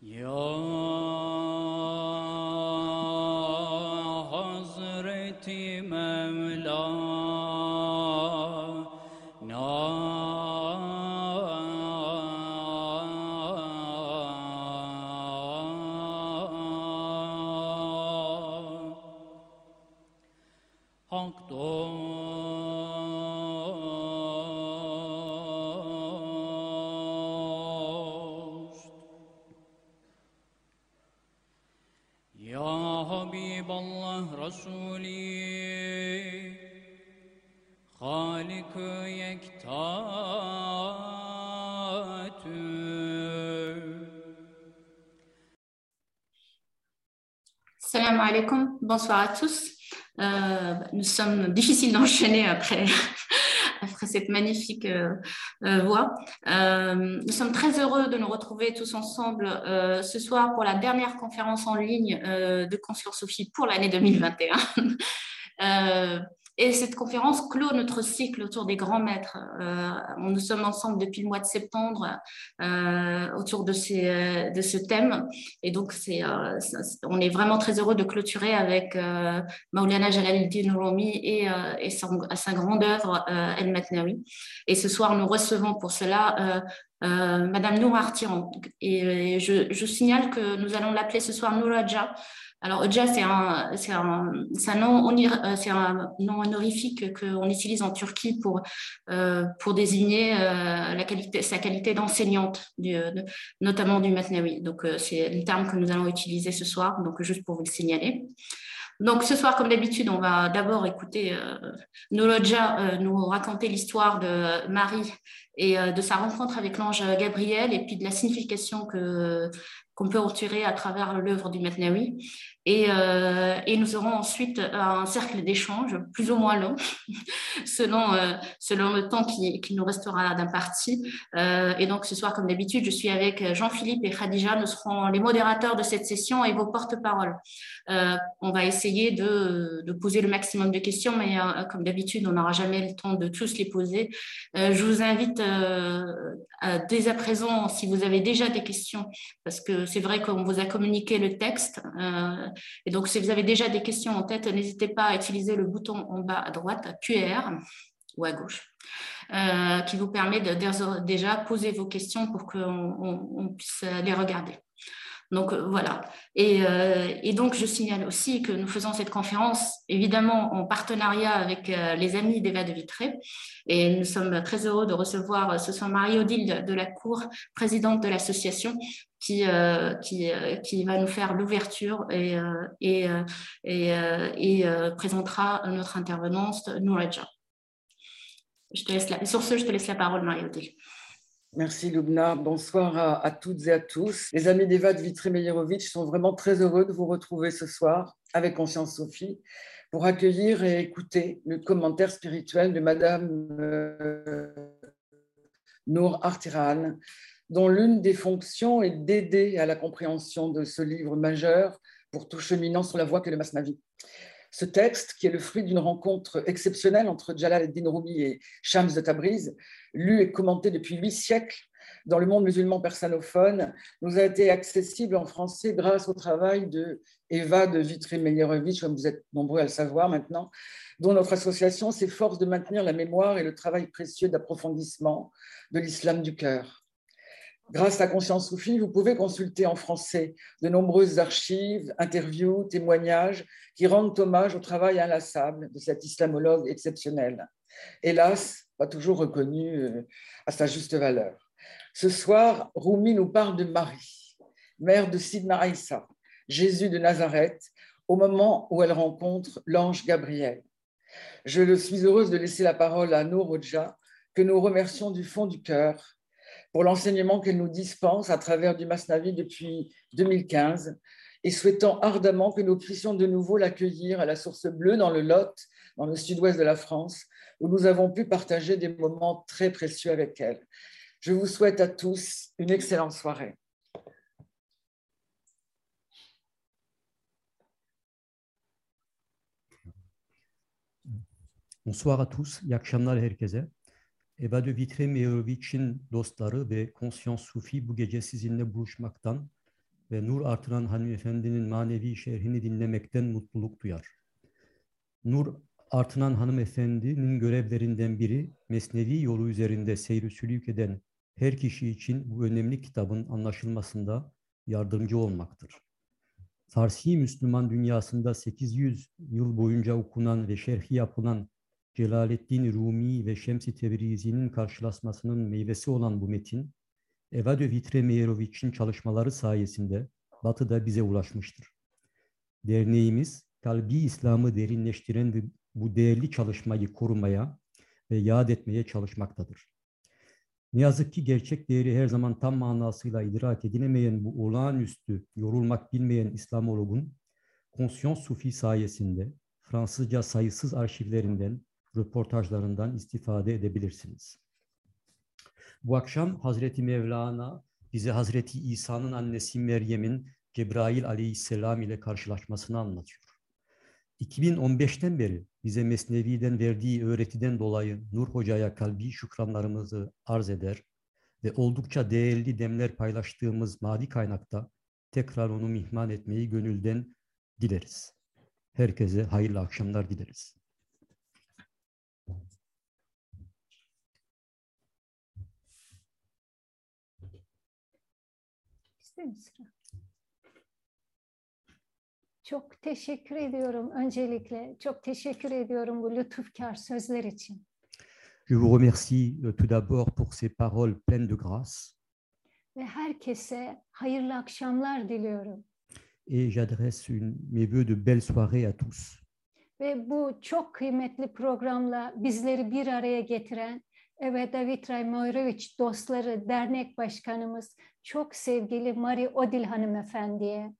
有. Bonsoir à tous. Euh, nous sommes difficiles d'enchaîner après, cette magnifique euh, euh, voix. Nous sommes très heureux de nous retrouver tous ensemble ce soir pour la dernière conférence en ligne de Conscience Sophie pour l'année 2021. Et cette conférence clôt notre cycle autour des grands maîtres. Euh, nous sommes ensemble depuis le mois de septembre euh, autour de, ces, euh, de ce thème. Et donc, c'est, euh, on est vraiment très heureux de clôturer avec euh, Maulana Jalaluddin Rumi et, euh, et sa grande œuvre El Matnawi. Et ce soir, nous recevons pour cela Madame Nour Artiran. Et euh, je, je signale que nous allons l'appeler ce soir Nouraja. Alors, Oja, c'est un, un, nom, euh, un nom honorifique qu'on utilise en Turquie pour, euh, pour désigner euh, la qualité, sa qualité d'enseignante, notamment du Matnawi. Donc, c'est le terme que nous allons utiliser ce soir, donc juste pour vous le signaler. Donc, ce soir, comme d'habitude, on va d'abord écouter euh, Nolodja euh, nous raconter l'histoire de Marie et de sa rencontre avec l'ange Gabriel et puis de la signification que qu'on peut en tirer à travers l'œuvre du Matnawi. Et, euh, et nous aurons ensuite un cercle d'échange plus ou moins long, selon, euh, selon le temps qui, qui nous restera d'imparti. Euh, et donc ce soir, comme d'habitude, je suis avec Jean-Philippe et Khadija. Nous serons les modérateurs de cette session et vos porte-paroles. Euh, on va essayer de, de poser le maximum de questions, mais comme d'habitude, on n'aura jamais le temps de tous les poser. Je vous invite dès à présent, si vous avez déjà des questions, parce que c'est vrai qu'on vous a communiqué le texte, et donc si vous avez déjà des questions en tête, n'hésitez pas à utiliser le bouton en bas à droite, QR ou à gauche, euh, qui vous permet de déjà poser vos questions pour qu'on on- on puisse les regarder. Donc euh, voilà. Et, euh, et donc je signale aussi que nous faisons cette conférence évidemment en partenariat avec euh, les amis d'Eva de Vitré. Et nous sommes très heureux de recevoir ce soir Marie-Odile de, la Cour, présidente de l'association, qui, qui, qui va nous faire l'ouverture et, et, et, présentera notre intervenante, la... Sur ce, je te laisse la parole, Marie-Odile. Merci Lubna. Bonsoir à, toutes et à tous. Les amis d'Eva de Vitré-Meyerovic sont vraiment très heureux de vous retrouver ce soir avec Conscience Sophie pour accueillir et écouter le commentaire spirituel de Madame euh, Nour Artiran, dont l'une des fonctions est d'aider à la compréhension de ce livre majeur pour tout cheminant sur la voie que le Masnavi. Ce texte, qui est le fruit d'une rencontre exceptionnelle entre Jalal el-Din Rumi et Shams de Tabriz, lu et commenté depuis huit siècles dans le monde musulman persanophone, nous a été accessible en français grâce au travail de Eva de Vitré-Meyerovic, comme vous êtes nombreux à le savoir maintenant, dont notre association s'efforce de maintenir la mémoire et le travail précieux d'approfondissement de l'islam du cœur. Grâce à Conscience Soufie, vous pouvez consulter en français de nombreuses archives, interviews, témoignages qui rendent hommage au travail inlassable de cet islamologue exceptionnel. Hélas, pas toujours reconnu euh, à sa juste valeur. Ce soir, Rumi nous parle de Marie, mère de Sidna Aïssa, Jésus de Nazareth, au moment où elle rencontre l'ange Gabriel. Je suis heureuse de laisser la parole à Nour Rodja, que nous remercions du fond du cœur pour l'enseignement qu'elle nous dispense à travers du Masnavi depuis 2015 et souhaitant ardemment que nous puissions de nouveau l'accueillir à la Source Bleue dans le Lot, dans le sud-ouest de la France, où nous avons pu partager des moments très précieux avec elle. Je vous souhaite à tous une excellente soirée. Bonsoir à tous. Evadü Vitre Meyerovic'in dostları ve Konsyans Sufi bu gece sizinle buluşmaktan ve nur artıran hanımefendinin manevi şerhini dinlemekten mutluluk duyar. Nur artıran hanımefendinin görevlerinden biri Mesnevi yolu üzerinde seyri sülük eden her kişi için bu önemli kitabın anlaşılmasında yardımcı olmaktır. Farsi Müslüman dünyasında 800 yıl boyunca okunan ve şerhi yapılan Celaleddin Rumi ve Şems-i Tebrizi'nin karşılaşmasının meyvesi olan bu metin, Evadö Vitre Meyeroviç'in çalışmaları sayesinde Batı'da bize ulaşmıştır. Derneğimiz, kalbi İslam'ı derinleştiren bu değerli çalışmayı korumaya ve yad etmeye çalışmaktadır. Ne yazık ki gerçek değeri her zaman tam manasıyla idrak edilemeyen bu olağanüstü, yorulmak bilmeyen İslamologun, Conscience Sufi sayesinde Fransızca sayısız arşivlerinden, röportajlarından istifade edebilirsiniz. Bu akşam Hazreti Mevlana bize Hazreti İsa'nın annesi Meryem'in Cebrail aleyhisselam ile karşılaşmasını anlatıyor. 2015'ten beri bize Mesnevi'den verdiği öğretiden dolayı Nur Hoca'ya kalbi şükranlarımızı arz eder ve oldukça değerli demler paylaştığımız mavi kaynakta tekrar onu mihman etmeyi gönülden dileriz. Herkese hayırlı akşamlar dileriz. Sıra? Çok teşekkür ediyorum öncelikle. Çok teşekkür ediyorum bu lütufkar sözler için. Je vous remercie euh, tout d'abord pour ces paroles pleines de grâce Ve herkese hayırlı akşamlar diliyorum. et j'adresse mes voeux de belles soirées à tous. Ve bu çok kıymetli programla bizleri bir araya getiren Eveda Vitray Mojrovic Dostları Dernek Başkanımız çok sevgili Mari Odil Hanımefendi'ye,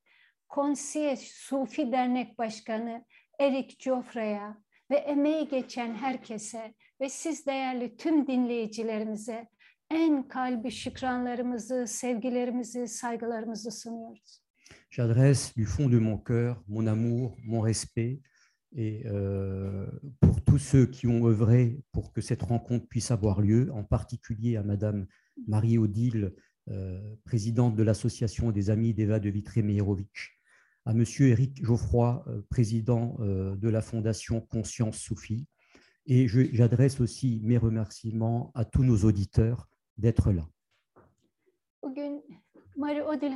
Konsiye Sufi Dernek Başkanı Erik Jofra'ya ve emeği geçen herkese ve siz değerli tüm dinleyicilerimize en kalbi şükranlarımızı, sevgilerimizi, saygılarımızı sunuyoruz. J'adresse du fond de mon cœur mon amour, mon respect et euh, pour tous ceux qui ont œuvré pour que cette rencontre puisse avoir lieu, en particulier à Madame Marie-Odile, euh, présidente de l'Association des Amis d'Eva de Vitré-Meyerovitch, à Monsieur Éric Geoffroy, euh, président de la Fondation Conscience Soufi, et j'adresse aussi mes remerciements à tous nos auditeurs d'être là. Bugün Mari Odil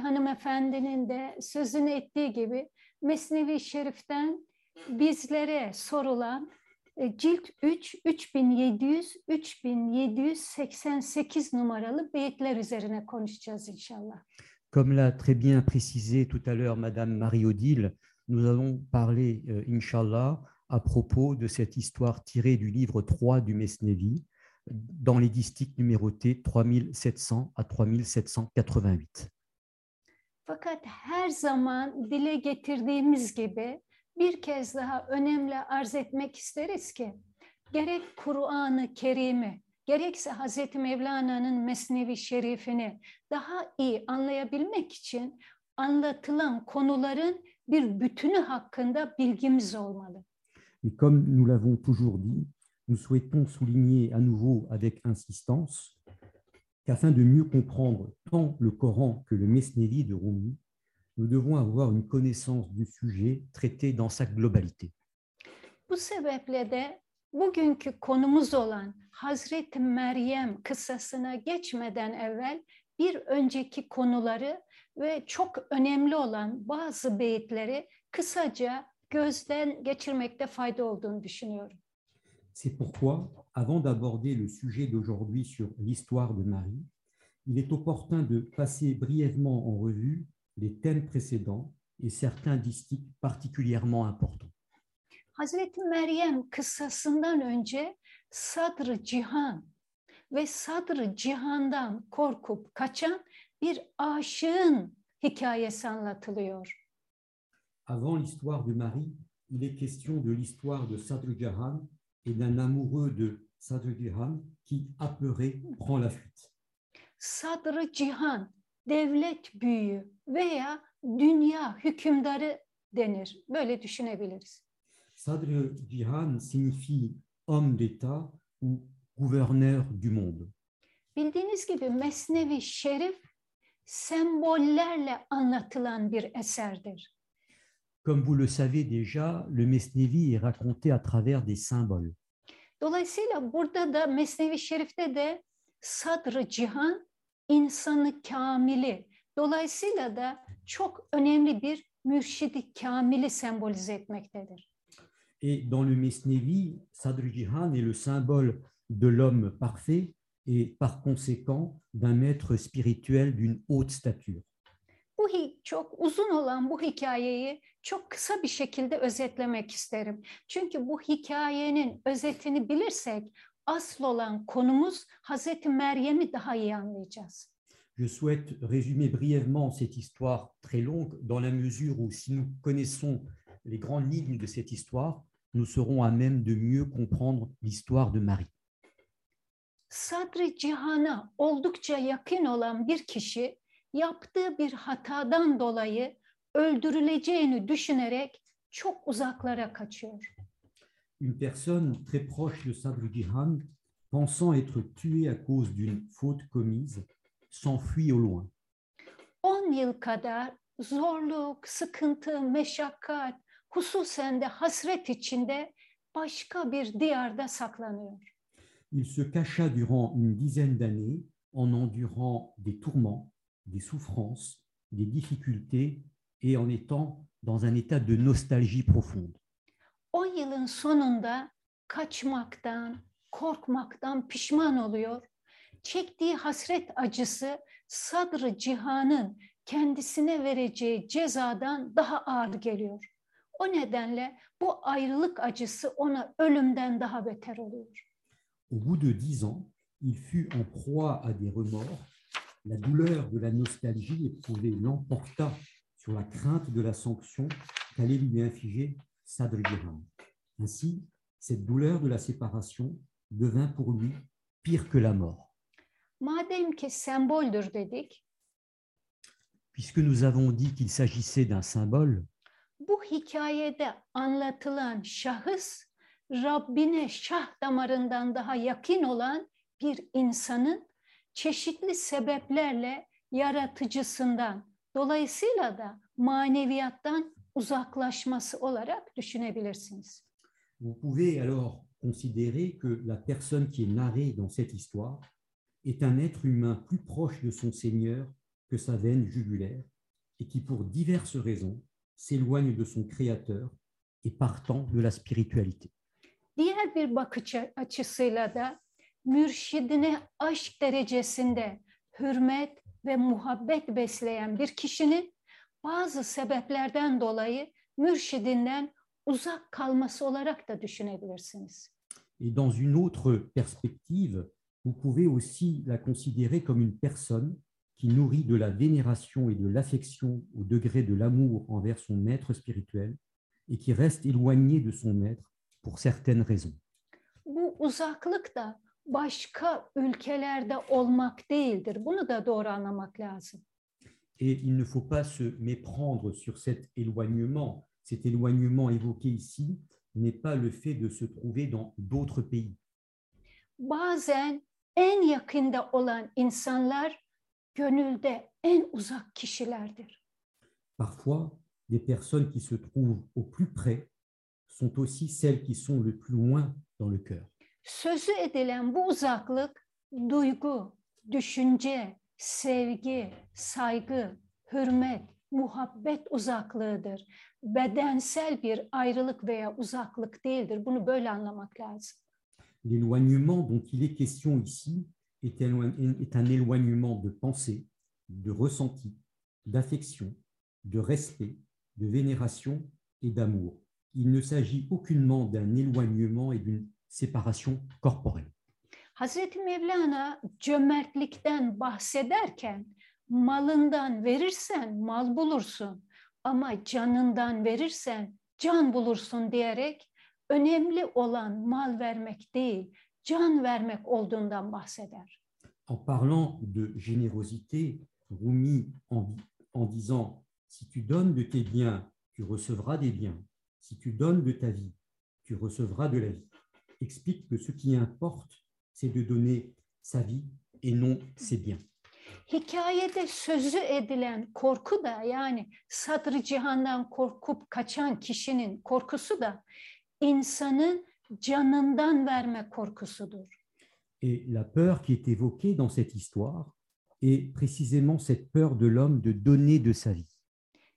de sözünü ettiği gibi Mesnevi Şerif'ten bizlere sorulan e, cilt 3 3700 3788 numaralı beyitler üzerine konuşacağız inşallah. Comme l'a très bien précisé tout à l'heure Madame Marie-Odile, nous allons parler, euh, Inch'Allah, à propos de cette histoire tirée du livre 3 du Mesnevi, dans les distiques numérotés 3700 à 3788. Fakat her zaman dile getirdiğimiz gibi bir kez daha önemli arz etmek isteriz ki gerek Kur'an-ı Kerim'i gerekse Hazreti Mevlana'nın Mesnevi Şerifini daha iyi anlayabilmek için anlatılan konuların bir bütünü hakkında bilgimiz olmalı. Mais comme nous l'avons toujours dit, nous souhaitons souligner à nouveau avec insistance qu'afin de mieux comprendre tant le Coran que le Mesnevi de Rumi, nous devons avoir une connaissance du sujet traité dans sa globalité. Bu sebeple de bugünkü konumuz olan Hazreti Meryem kıssasına geçmeden evvel bir önceki konuları ve çok önemli olan bazı beyitleri kısaca gözden geçirmekte fayda olduğunu düşünüyorum. C'est pourquoi, avant d'aborder le sujet d'aujourd'hui sur l'histoire de Marie, il est opportun de passer brièvement en revue les thèmes précédents et certains distiques particulièrement importants. Hazreti Meryem kıssasından önce Sadr Cihan ve Sadr Cihan'dan korkup kaçan bir aşığın hikayesi anlatılıyor. Avant l'histoire de Marie, il est question de l'histoire de Sadr Jahan et d'un amoureux de Sadr Jahan qui, apeuré, prend la fuite. Sadr Cihan, devlet büyüğü veya dünya hükümdarı denir. Böyle düşünebiliriz. Sadr Jahan signifie homme d'État ou gouverneur du monde. Bildiğiniz gibi Mesnevi Şerif sembollerle anlatılan bir eserdir. Comme vous le savez déjà, le Mesnevi est raconté à travers des symboles. Dolayısıyla burada da Mesnevi Şerif'te de sadrı cihan insanı kamili. Dolayısıyla da çok önemli bir mürşidi kamili sembolize etmektedir. Et dans le Mesnevi, Sadr Jihan est le symbole de l'homme parfait et par conséquent d'un maître spirituel d'une haute stature. Bu çok uzun olan bu hikayeyi çok kısa bir şekilde özetlemek isterim. Çünkü bu hikayenin özetini bilirsek asıl olan konumuz Hazreti Meryem'i daha iyi anlayacağız. Je souhaite résumer brièvement cette histoire très longue dans la mesure où si nous connaissons les grandes lignes de cette histoire, nous serons à même de mieux comprendre l'histoire de Marie. Sadri cihana oldukça yakın olan bir kişi yaptığı bir hatadan dolayı öldürüleceğini düşünerek çok uzaklara kaçıyor. Une personne très proche de Sadr Jihan, pensant être tuée à cause d'une faute commise, s'enfuit au loin. 10 yıl kadar zorluk, sıkıntı, meşakkat, hususen de hasret içinde başka bir diyarda saklanıyor. Il se cacha durant une dizaine d'années en endurant des tourments, des souffrances, des difficultés et en étant dans un état de nostalgie profonde. 10 yılın sonunda kaçmaktan, korkmaktan pişman oluyor. Çektiği hasret acısı sadrı cihanın kendisine vereceği cezadan daha ağır geliyor. O nedenle bu ayrılık acısı ona ölümden daha beter oluyor. Au bout de dix ans, il fut en proie à des remords. La douleur de la nostalgie éprouvée l'emporta sur la crainte de la sanction qu'allait lui infliger Sadr Jihan. Ainsi, cette douleur de la séparation devint pour lui pire que la mort. Madem ki semboldür dedik, Puisque nous avons dit qu'il s'agissait d'un symbole, bu hikayede anlatılan şahıs Rabbine şah damarından daha yakın olan bir insanın çeşitli sebeplerle yaratıcısından dolayısıyla da maneviyattan uzaklaşması olarak düşünebilirsiniz. Vous pouvez alors considérer que la personne qui est narrée dans cette histoire est un être humain plus proche de son Seigneur que sa veine jugulaire et qui, pour diverses raisons, s'éloigne de son Créateur et partant de la spiritualité. Diğer bir bakış açısıyla da mürşidine aşk derecesinde hürmet ve muhabbet besleyen bir kişinin bazı sebeplerden dolayı mürşidinden uzak kalması olarak da düşünebilirsiniz. Et dans une autre perspective, vous pouvez aussi la considérer comme une personne qui nourrit de la vénération et de l'affection au degré de l'amour envers son maître spirituel et qui reste éloigné de son maître pour certaines raisons. Bu uzaklık da başka ülkelerde olmak değildir. Bunu da doğru anlamak lazım. Et il ne faut pas se méprendre sur cet éloignement. Cet éloignement évoqué ici n'est pas le fait de se trouver dans d'autres pays. Bazen en yakında olan insanlar gönülde en uzak kişilerdir. Parfois, des personnes qui se trouvent au plus près sont aussi celles qui sont le plus loin dans le cœur. Sözü edilen bu uzaklık duygu, düşünce, sevgi, saygı, hürmet, muhabbet uzaklığıdır. Bedensel bir ayrılık veya uzaklık değildir. Bunu böyle anlamak lazım. L'éloignement dont il est question ici est un, éloignement de pensée, de ressenti, d'affection, de respect, de vénération et d'amour. Il ne s'agit aucunement d'un éloignement et d'une séparation corporelle. Önemli olan mal vermek değil, can vermek olduğundan bahseder. En parlant de générosité, Rumi, en, en disant Si tu donnes de tes biens, tu recevras des biens. Si tu donnes de ta vie, tu recevras de la vie. Explique que ce qui importe, c'est de donner sa vie et non ses biens. hikayede sözü edilen korku da yani sadrı cihandan korkup kaçan kişinin korkusu da insanın canından verme korkusudur. Et la peur qui est évoquée dans cette histoire est précisément cette peur de l'homme de donner de sa vie.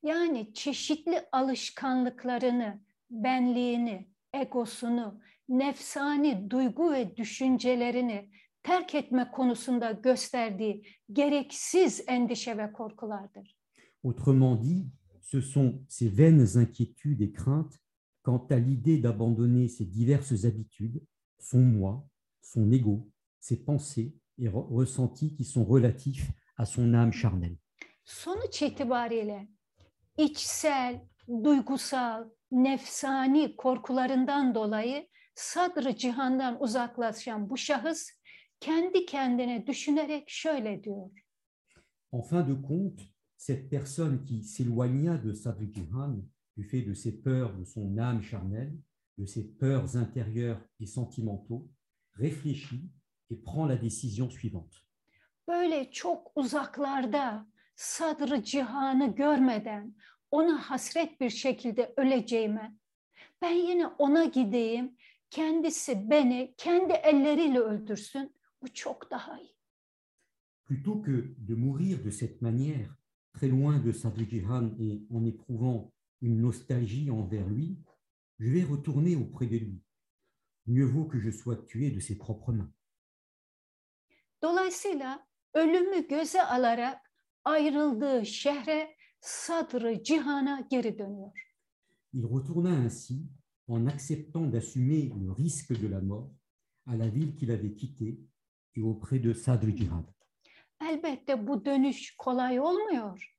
Yani çeşitli alışkanlıklarını, benliğini, egosunu, nefsani duygu ve düşüncelerini terk etme konusunda gösterdiği gereksiz endişe ve korkulardır. Autrement dit, ce sont ces vaines inquiétudes et craintes quant à l'idée d'abandonner ses diverses habitudes, son moi, son ego, ses pensées et re- ressentis qui sont relatifs à son âme charnelle. Sonuç itibariyle içsel, duygusal, nefsani korkularından dolayı sadrı cihandan uzaklaşan bu şahıs kendi kendine düşünerek şöyle diyor. En fin de compte, cette personne qui s'éloigna de Sadhguru du fait de ses peurs de son âme charnelle, de ses peurs intérieures et sentimentaux, réfléchit et prend la décision suivante. Böyle çok uzaklarda sadrı cihanı görmeden ona hasret bir şekilde öleceğime ben yine ona gideyim kendisi beni kendi elleriyle öldürsün bu çok daha iyi. Plutôt que de mourir de cette manière, très loin de Sadhguru et en éprouvant une nostalgie envers lui, je vais retourner auprès de lui. Mieux vaut que je sois tué de ses propres mains. Dolayısıyla ölümü göze alarak ayrıldığı şehre sadrı cihana geri dönüyor. Il retourna ainsi, en acceptant d'assumer le risque de la mort, à la ville qu'il avait quittée et auprès de Sadhguru. Elbette bu dönüş kolay olmuyor.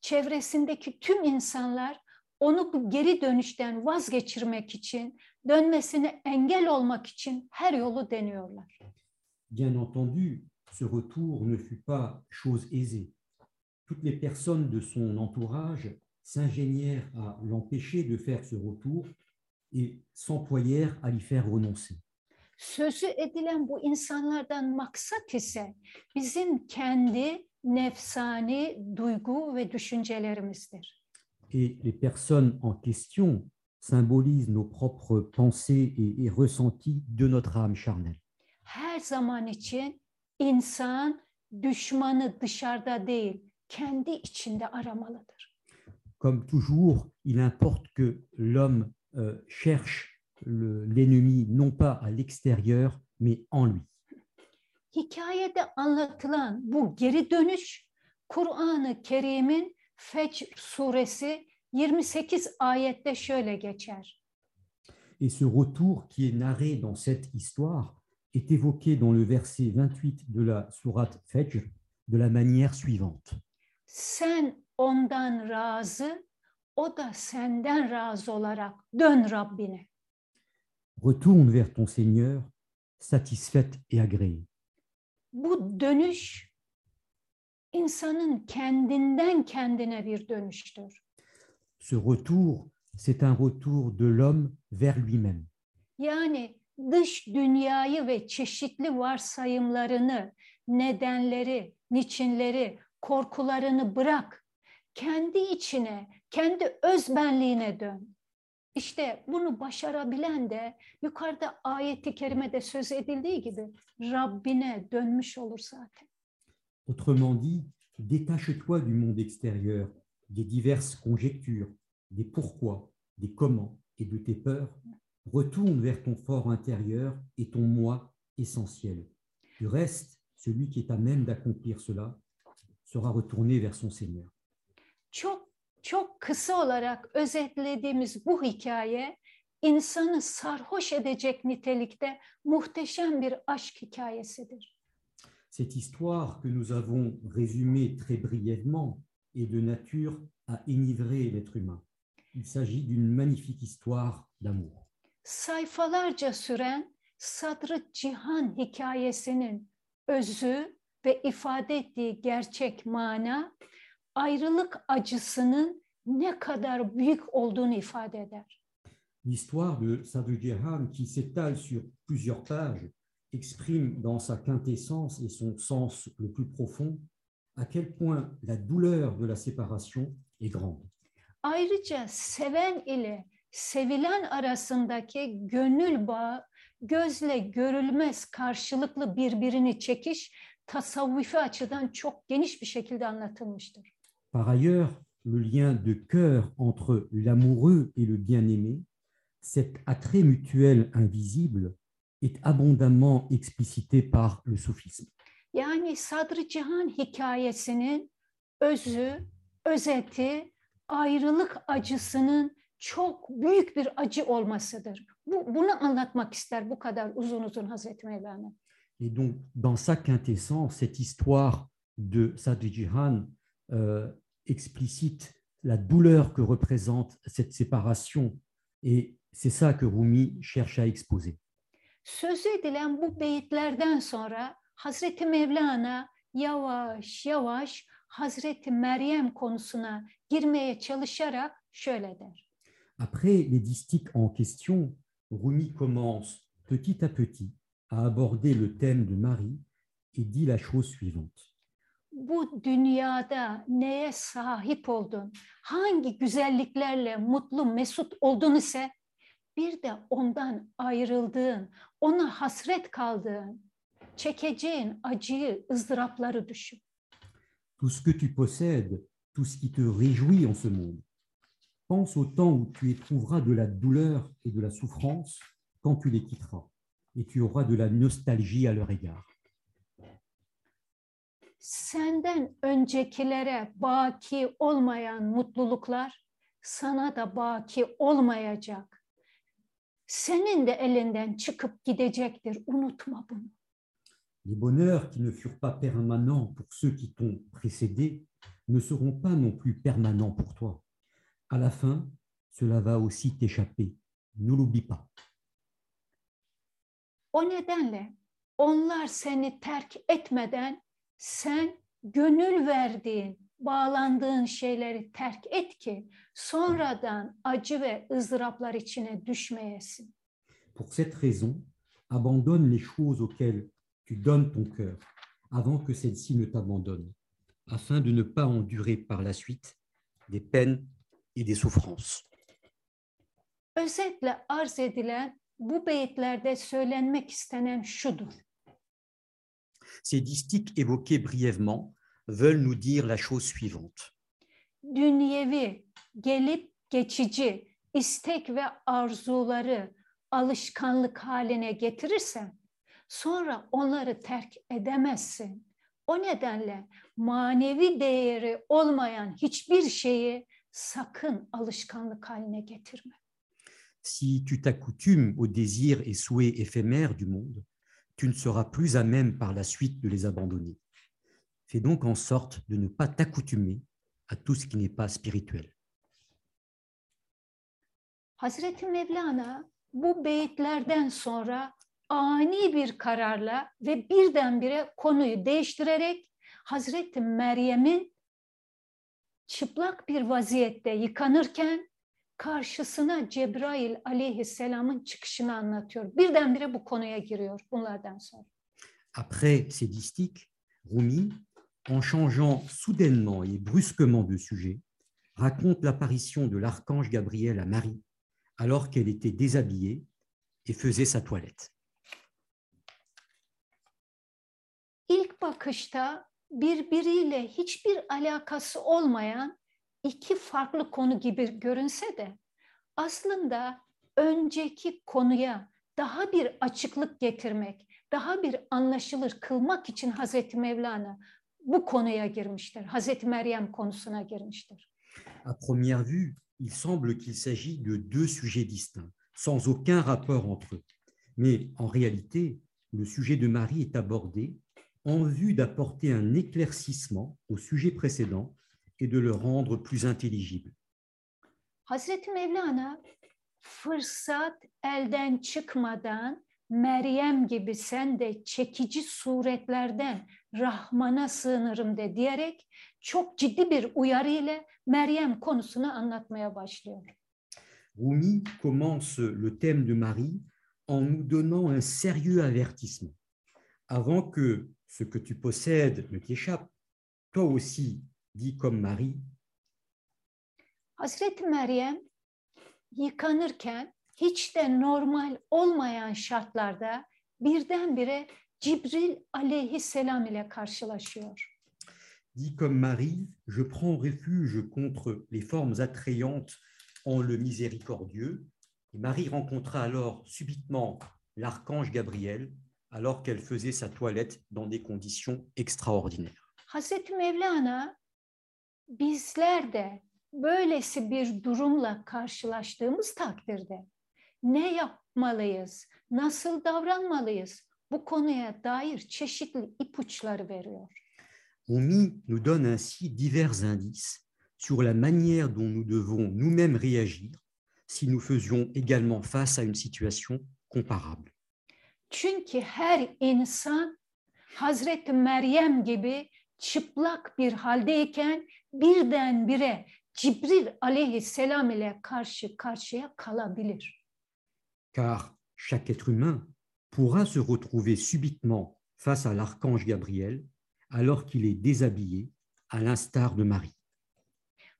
Çevresindeki tüm insanlar onu bu geri dönüşten vazgeçirmek için, dönmesine engel olmak için her yolu deniyorlar. Bien entendu, ce retour ne fut pas chose aisée. Toutes les personnes de son entourage s'ingénièrent à l'empêcher de faire ce retour et s'employèrent à l'y faire renoncer. Sözü edilen bu insanlardan maksat ise bizim kendi nefsani duygu ve düşüncelerimizdir. Et les personnes en question symbolisent nos propres pensées et, et ressentis de notre âme charnelle. Her zaman için insan düşmanı dışarıda değil, kendi içinde aramalıdır. Comme toujours, il importe que l'homme euh, cherche le- l'ennemi non pas à l'extérieur, mais en lui. Hikayede anlatılan bu geri dönüş Kur'an-ı Kerim'in Fecr suresi 28 ayette şöyle geçer. Et ce retour qui est narré dans cette histoire est évoqué dans le verset 28 de la sourate Fajr de la manière suivante. Sen ondan razı, o da senden razı olarak dön Rabbine. Retourne vers ton Seigneur, satisfaite et agréée. Bu dönüş insanın kendinden kendine bir dönüştür. Ce retour, c'est un retour de l'homme vers lui-même. Yani dış dünyayı ve çeşitli varsayımlarını, nedenleri, niçinleri, korkularını bırak. Kendi içine, kendi özbenliğine dön. İşte bunu başarabilen de yukarıda ayeti kerimede söz edildiği gibi Rabbine dönmüş olur zaten. Autrement dit, détache-toi du monde extérieur, des diverses conjectures, des pourquoi, des comment et de tes peurs. Retourne vers ton fort intérieur et ton moi essentiel. Du reste, celui qui est à même d'accomplir cela sera retourné vers son Seigneur. Çok çok kısa olarak özetlediğimiz bu hikaye insanı sarhoş edecek nitelikte muhteşem bir aşk hikayesidir. Cette histoire que nous avons résumée très brièvement est de nature à enivrer l'être humain. Il s'agit d'une magnifique histoire d'amour. Sayfalarca süren Sadrı Cihan hikayesinin özü ve ifade ettiği gerçek mana ayrılık acısının ne kadar büyük olduğunu ifade eder. L'histoire de Sadhu Jihan, qui s'étale sur plusieurs pages, exprime dans sa quintessence et son sens le plus profond à quel point la douleur de la séparation est grande. Ayrıca seven ile sevilen arasındaki gönül bağı gözle görülmez karşılıklı birbirini çekiş tasavvufi açıdan çok geniş bir şekilde anlatılmıştır. Par ailleurs, le lien de cœur entre l'amoureux et le bien-aimé, cet attrait mutuel invisible, est abondamment explicité par le soufisme. Yani Sadrı Cihan hikayesinin özü, özeti ayrılık acısının çok büyük bir acı olmasıdır. Bu, bunu anlatmak ister bu kadar uzun uzun Hazreti Mevlana. Et donc, dans sa quintessence, cette histoire de Sadhvi Jihan euh, explicite la douleur que représente cette séparation. Et c'est ça que Rumi cherche à exposer. Sözü edilen bu beyitlerden sonra Hazreti Mevlana yavaş yavaş Hazreti Meryem konusuna girmeye çalışarak şöyle der. Après les distiques en question, Rumi commence petit à petit à aborder le thème de Marie et dit la chose suivante. Bu dünyada neye sahip oldun, hangi güzelliklerle mutlu mesut oldun ise bir de ondan ayrıldığın, ona hasret kaldığın, çekeceğin acıyı, ızdırapları düşün. Tout ce que tu possèdes, tout ce qui te réjouit en ce monde, pense au temps où tu éprouveras de la douleur et de la souffrance quand tu les quitteras, et tu auras de la nostalgie à leur égard. Senden öncekilere baki olmayan mutluluklar sana da baki olmayacak. Senin de elinden çıkıp gidecektir. Unutma bunu. Les bonheurs qui ne furent pas permanents pour ceux qui t'ont précédé ne seront pas non plus permanents pour toi. À la fin, cela va aussi t'échapper. Ne l'oublie pas. O nedenle onlar seni terk etmeden sen gönül verdiğin, bağlandığın şeyleri terk et ki sonradan acı ve ızdıraplar içine düşmeyesin. Pour cette raison, abandonne les choses auxquelles tu donnes ton cœur avant que celles-ci ne t'abandonnent, afin de ne pas endurer par la suite des peines et des souffrances. Özetle arz edilen bu beyitlerde söylenmek istenen şudur. Ces distiques évoqués brièvement veulent nous dire la chose suivante. Dünyevi, gelip geçici istek ve arzuları alışkanlık haline getirirsen sonra onları terk edemezsin. O nedenle manevi değeri olmayan hiçbir şeyi sakın alışkanlık haline getirme. Si tu t'accoutumes aux désirs et souhaits éphémères du monde, tu ne seras plus à même par la suite de les abandonner. Fais donc en sorte de ne pas t'accoutumer à tout ce qui n'est pas spirituel. Hazreti Mevlana bu beyitlerden sonra ani bir kararla ve birdenbire konuyu değiştirerek Hazreti Meryem'in çıplak bir vaziyette yıkanırken karşısına Cebrail aleyhisselamın çıkışını anlatıyor. Birdenbire bu konuya giriyor bunlardan sonra. Après ces distiques, Rumi, en changeant soudainement et brusquement de sujet, raconte l'apparition de l'archange Gabriel à Marie alors qu'elle était déshabillée et faisait sa toilette. İlk bakışta birbiriyle hiçbir alakası olmayan iki farklı konu gibi görünse de aslında önceki konuya daha bir açıklık getirmek, daha bir anlaşılır kılmak için Hazreti Mevlana bu konuya girmiştir. Hazreti Meryem konusuna girmiştir. À première vue, il semble qu'il s'agit de deux sujets distincts, sans aucun rapport entre eux. Mais en réalité, le sujet de Marie est abordé en vue d'apporter un éclaircissement au sujet précédent et de le rendre plus intelligible. Hazreti Mevlana fırsat elden çıkmadan Meryem gibi sen de çekici suretlerden Rahman'a sığınırım de diyerek çok ciddi bir uyarı ile Meryem konusunu anlatmaya başlıyor. Rumi commence le thème de Marie en nous donnant un sérieux avertissement. Avant que ce que tu possèdes ne t'échappe, toi aussi, dis comme Marie, Hazreti Meryem yıkanırken hiç de normal olmayan şartlarda birdenbire Cibril aleyhisselam ile karşılaşıyor. dis comme Marie, je prends refuge contre les formes attrayantes en le miséricordieux. Et Marie rencontra alors subitement l'archange Gabriel alors qu'elle faisait sa toilette dans des conditions extraordinaires. Hazreti Mevlana bizler de böylesi bir durumla karşılaştığımız takdirde ne yapmalıyız, nasıl davranmalıyız bu konuya dair çeşitli ipuçları veriyor. Omi nous donne ainsi divers indices sur la manière dont nous devons nous-mêmes réagir si nous faisions également face à une situation comparable. Çünkü her insan Hazreti Meryem gibi çıplak bir haldeyken birdenbire Cibril aleyhisselam ile karşı karşıya kalabilir. Car chaque être humain pourra se retrouver subitement face à l'archange Gabriel alors qu'il est déshabillé, à l'instar de Marie.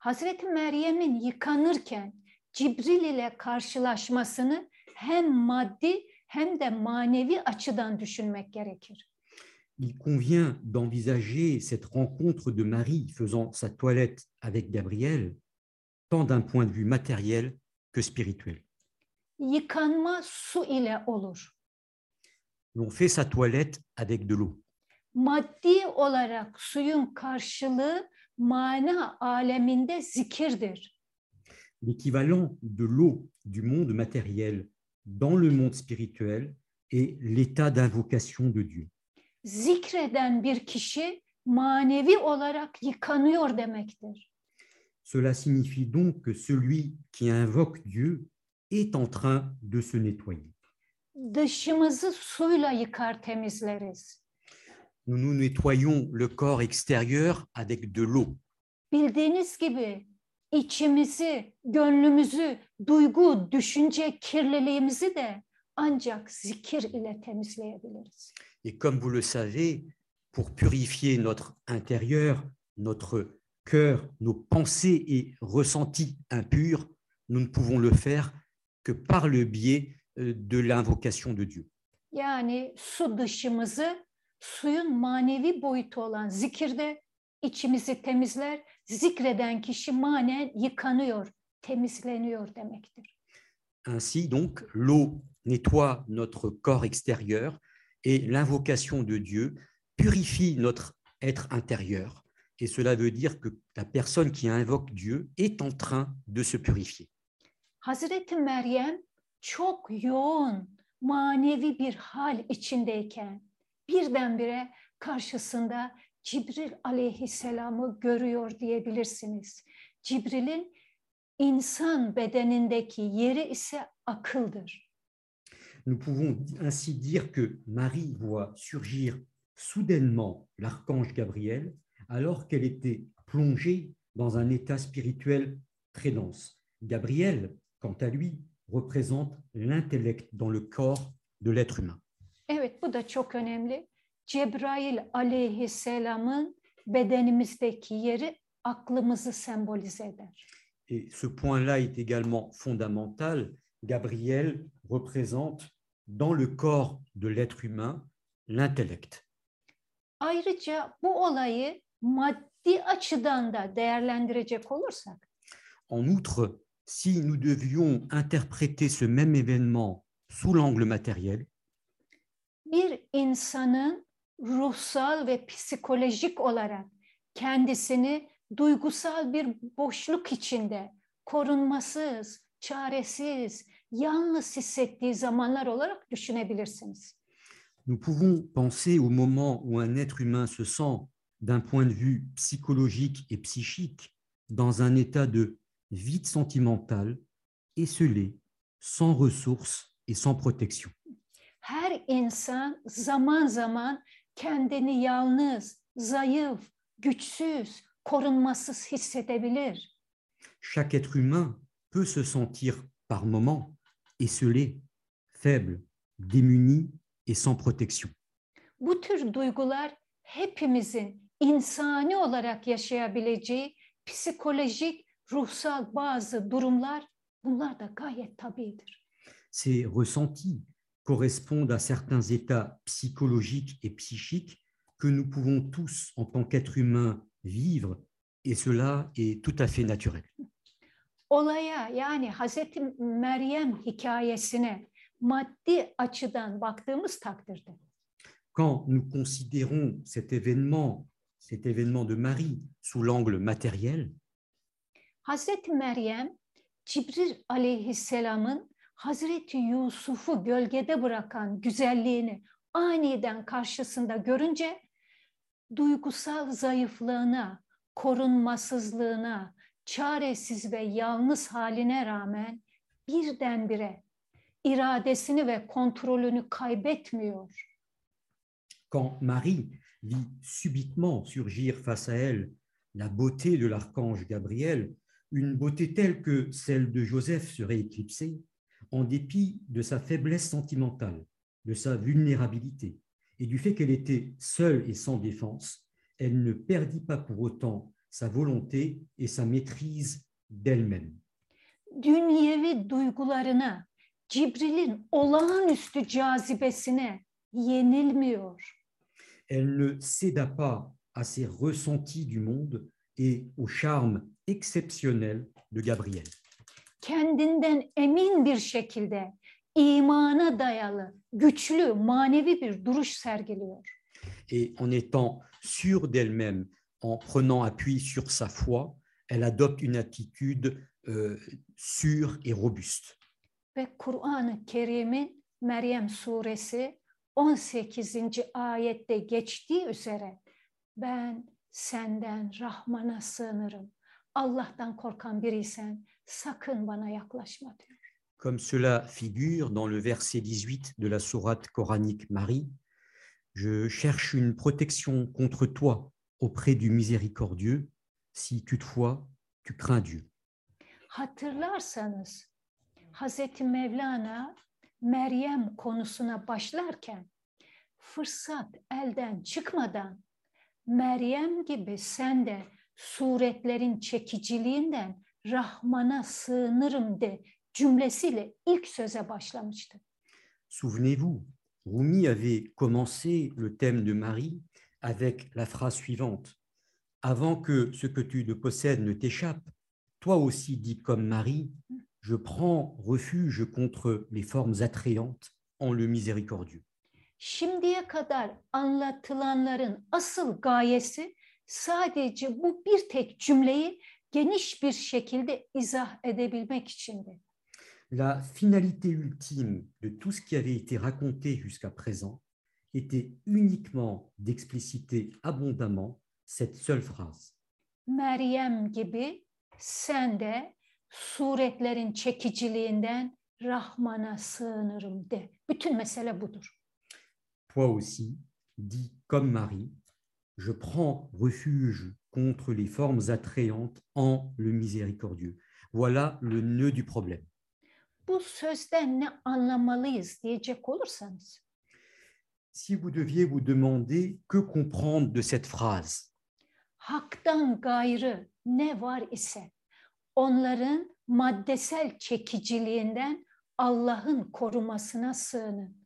Hazreti Meryem'in yıkanırken Cibril ile karşılaşmasını hem maddi hem de manevi açıdan düşünmek gerekir. Il convient d'envisager cette rencontre de Marie faisant sa toilette avec Gabriel, tant d'un point de vue matériel que spirituel. Yıkanma su ile olur. L'on fait sa toilette avec de l'eau. Maddi olarak suyun karşılığı mana aleminde zikirdir. L'équivalent de l'eau du monde matériel dans le monde spirituel est l'état d'invocation de Dieu. Zikreden bir kişi manevi olarak yıkanıyor demektir. Cela signifie donc que celui qui invoque Dieu est en train de se nettoyer. Dışımızı suyla yıkar temizleriz. Nous nous nettoyons le corps extérieur avec de l'eau. Bildiğiniz gibi içimizi, gönlümüzü, duygu, düşünce kirliliğimizi de ancak zikir ile temizleyebiliriz. Et comme vous le savez, pour purifier notre intérieur, notre cœur, nos pensées et ressentis impurs, nous ne pouvons le faire que par le biais euh, de l'invocation de Dieu. Yani su dışımızı suyun manevi boyutu olan zikirde içimizi temizler. Zikreden kişi manen yıkanıyor, temizleniyor demektir. Ainsi donc, l'eau nettoie notre corps extérieur et l'invocation de Dieu purifie notre être intérieur. Et cela veut dire que la personne qui invoque Dieu est en train de se purifier. Hazreti Meryem çok yoğun manevi bir hal içindeyken birdenbire karşısında Cibril aleyhisselamı görüyor diyebilirsiniz. Cibril'in insan bedenindeki yeri ise akıldır. Nous pouvons ainsi dire que Marie voit surgir soudainement l'archange Gabriel alors qu'elle était plongée dans un état spirituel très dense. Gabriel, quant à lui, représente l'intellect dans le corps de l'être humain. Evet bu da çok önemli. Cebrail aleyhisselamın bedenimizdeki yeri aklımızı sembolize eder. Et ce point-là est également fondamental. Gabriel représente dans le corps de l'être humain l'intellect. Ayrıca bu olayı maddi açıdan da değerlendirecek olursak En outre, si nous devions interpréter ce même événement sous l'angle matériel, bir insanın ruhsal ve psikolojik olarak kendisini duygusal bir boşluk içinde korunmasız, çaresiz, yalnız hissettiği zamanlar olarak düşünebilirsiniz. nous pouvons penser au moment où un être humain se sent, d'un point de vue psychologique et psychique, dans un état de vide sentimental, esselé, sans ressources et sans protection. Her insan zaman zaman kendini yalnız, zayıf, güçsüz, korunmasız hissedebilir. Chaque être humain peut se sentir par moments esselé, faible, démuni et sans protection. Bu tür duygular hepimizin insani olarak yaşayabileceği psikolojik, ruhsal bazı durumlar bunlar da gayet tabidir. Ces ressentis correspondent à certains états psychologiques et psychiques que nous pouvons tous, en tant qu'êtres humains, vivre, et cela est tout à fait naturel. Olaya yani Hazreti Meryem hikayesine maddi açıdan baktığımız takdirde Quand nous considérons cet événement, cet événement de Marie sous l'angle matériel, Hazreti Meryem Cibril aleyhisselamın Hazreti Yusuf'u gölgede bırakan güzelliğini aniden karşısında görünce duygusal zayıflığına, korunmasızlığına, çaresiz ve yalnız haline rağmen birdenbire iradesini ve kontrolünü kaybetmiyor. quand Marie vit subitement surgir face à elle la beauté de l'archange Gabriel, une beauté telle que celle de Joseph serait éclipsée, en dépit de sa faiblesse sentimentale, de sa vulnérabilité et du fait qu'elle était seule et sans défense, elle ne perdit pas pour autant sa volonté et sa maîtrise d'elle-même. Dünyevi duygularına, Cibril'in olağanüstü cazibesine yenilmiyor. Elle ne céda pas à ses ressentis du monde et au charme exceptionnel de Gabriel. kendinden emin bir şekilde imana dayalı, güçlü, manevi bir duruş sergiliyor. Et en étant sûre d'elle-même, en prenant appui sur sa foi, elle adopte une attitude euh, sûre et robuste. Ve Kur'an-ı Kerim'in Meryem suresi 18. ayette geçtiği üzere ben senden Rahman'a sığınırım. Allah'tan korkan biriysen sakın bana yaklaşma diyor. Comme cela figure dans le verset 18 de la sourate coranique Marie, je cherche une protection contre toi auprès du miséricordieux, si toutefois tu crains Dieu. Hatırlarsanız Hazreti Mevlana Meryem konusuna başlarken fırsat elden çıkmadan Meryem gibi sen de suretlerin çekiciliğinden Rahman'a sığınırım de cümlesiyle ilk söze başlamıştı. Souvenez-vous, Rumi avait commencé le thème de Marie avec la phrase suivante. Avant que ce que tu ne possèdes ne t'échappe, toi aussi dis comme Marie, je prends refuge contre les formes attrayantes en le miséricordieux. Şimdiye kadar anlatılanların asıl gayesi sadece bu bir tek cümleyi geniş bir şekilde izah edebilmek içindi. La finalité ultime de tout ce qui avait été raconté jusqu'à présent était uniquement d'expliciter abondamment cette seule phrase. Meryem gibi sen de suretlerin çekiciliğinden Rahman'a sığınırım de. Bütün mesele budur. Toi aussi, dis comme Marie, je prends refuge contre les formes attrayantes en le miséricordieux. Voilà le nœud du problème. Bu sözden ne anlamalıyız diyecek olursanız, Si vous deviez vous demander que comprendre de cette phrase, haktan gayrı ne var ise onların maddesel çekiciliğinden Allah'ın korumasına sığının.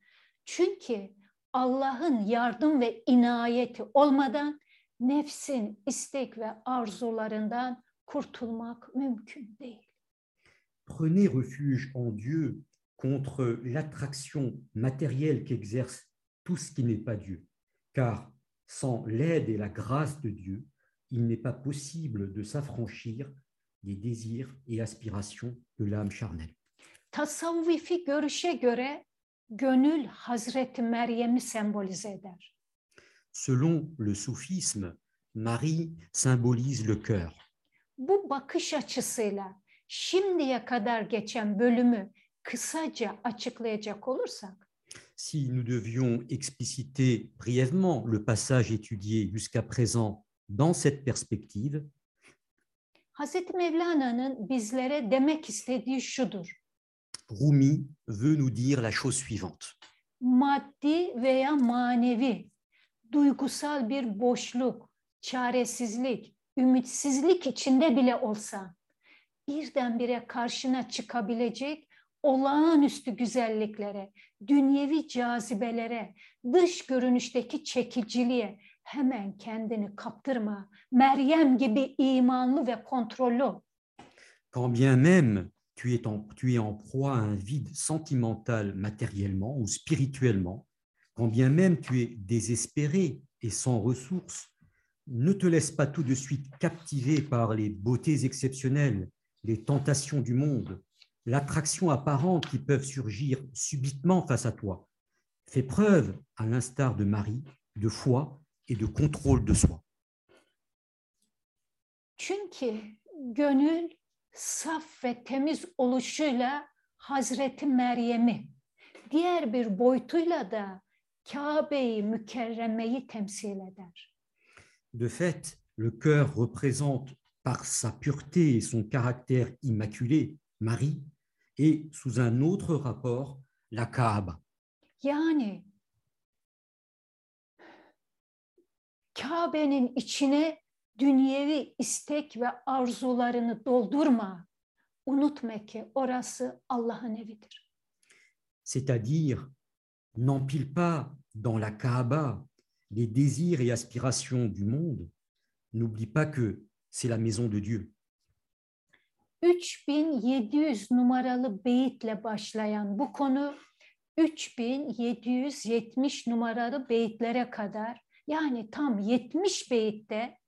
Çünkü Allah'ın yardım ve inayeti olmadan nefsin istek ve arzularından kurtulmak mümkün değil. prenez refuge en Dieu contre l'attraction matérielle qu'exerce tout ce qui n'est pas Dieu. Car sans l'aide et la grâce de Dieu, il n'est pas possible de s'affranchir des désirs et aspirations de l'âme charnelle. Tasavvufi görüşe göre gönül Hazreti Meryem'i sembolize eder. Selon le soufisme, Marie symbolise le cœur. Bu bakış açısıyla şimdiye kadar geçen bölümü kısaca açıklayacak olursak, Si nous devions expliciter brièvement le passage étudié jusqu'à présent dans cette perspective, Hazreti Mevlana'nın bizlere demek istediği şudur. Rumi veut nous dire la chose suivante. Maddi veya manevi, duygusal bir boşluk, çaresizlik, ümitsizlik içinde bile olsan birdenbire karşına çıkabilecek olağanüstü güzelliklere, dünyevi cazibelere, dış görünüşteki çekiciliğe hemen kendini kaptırma. Meryem gibi imanlı ve kontrollü. ol. Quand bien même tu es, en, tu es en proie à un vide sentimental matériellement ou spirituellement, quand bien même tu es désespéré et sans ressources, ne te laisse pas tout de suite captiver par les beautés exceptionnelles, les tentations du monde, l'attraction apparente qui peuvent surgir subitement face à toi. Fais preuve, à l'instar de Marie, de foi et de contrôle de soi. Saf ve temiz oluşuyla Hazreti Meryem'i, diğer bir boyutuyla da Kabe'yi mükerremeyi temsil eder. De fait, le cœur représente par sa pureté et son caractère immaculé Marie et sous un autre rapport la Kaaba. Yani Kabe'nin içine dünyevi istek ve arzularını doldurma. Unutma ki orası Allah'ın evidir. C'est-à-dire, n'empile pas dans la Kaaba les désirs et aspirations du monde. N'oublie pas que c'est la maison de Dieu. 3700 numaralı beyitle başlayan bu konu 3770 numaralı beyitlere kadar yani tam 70 beyitte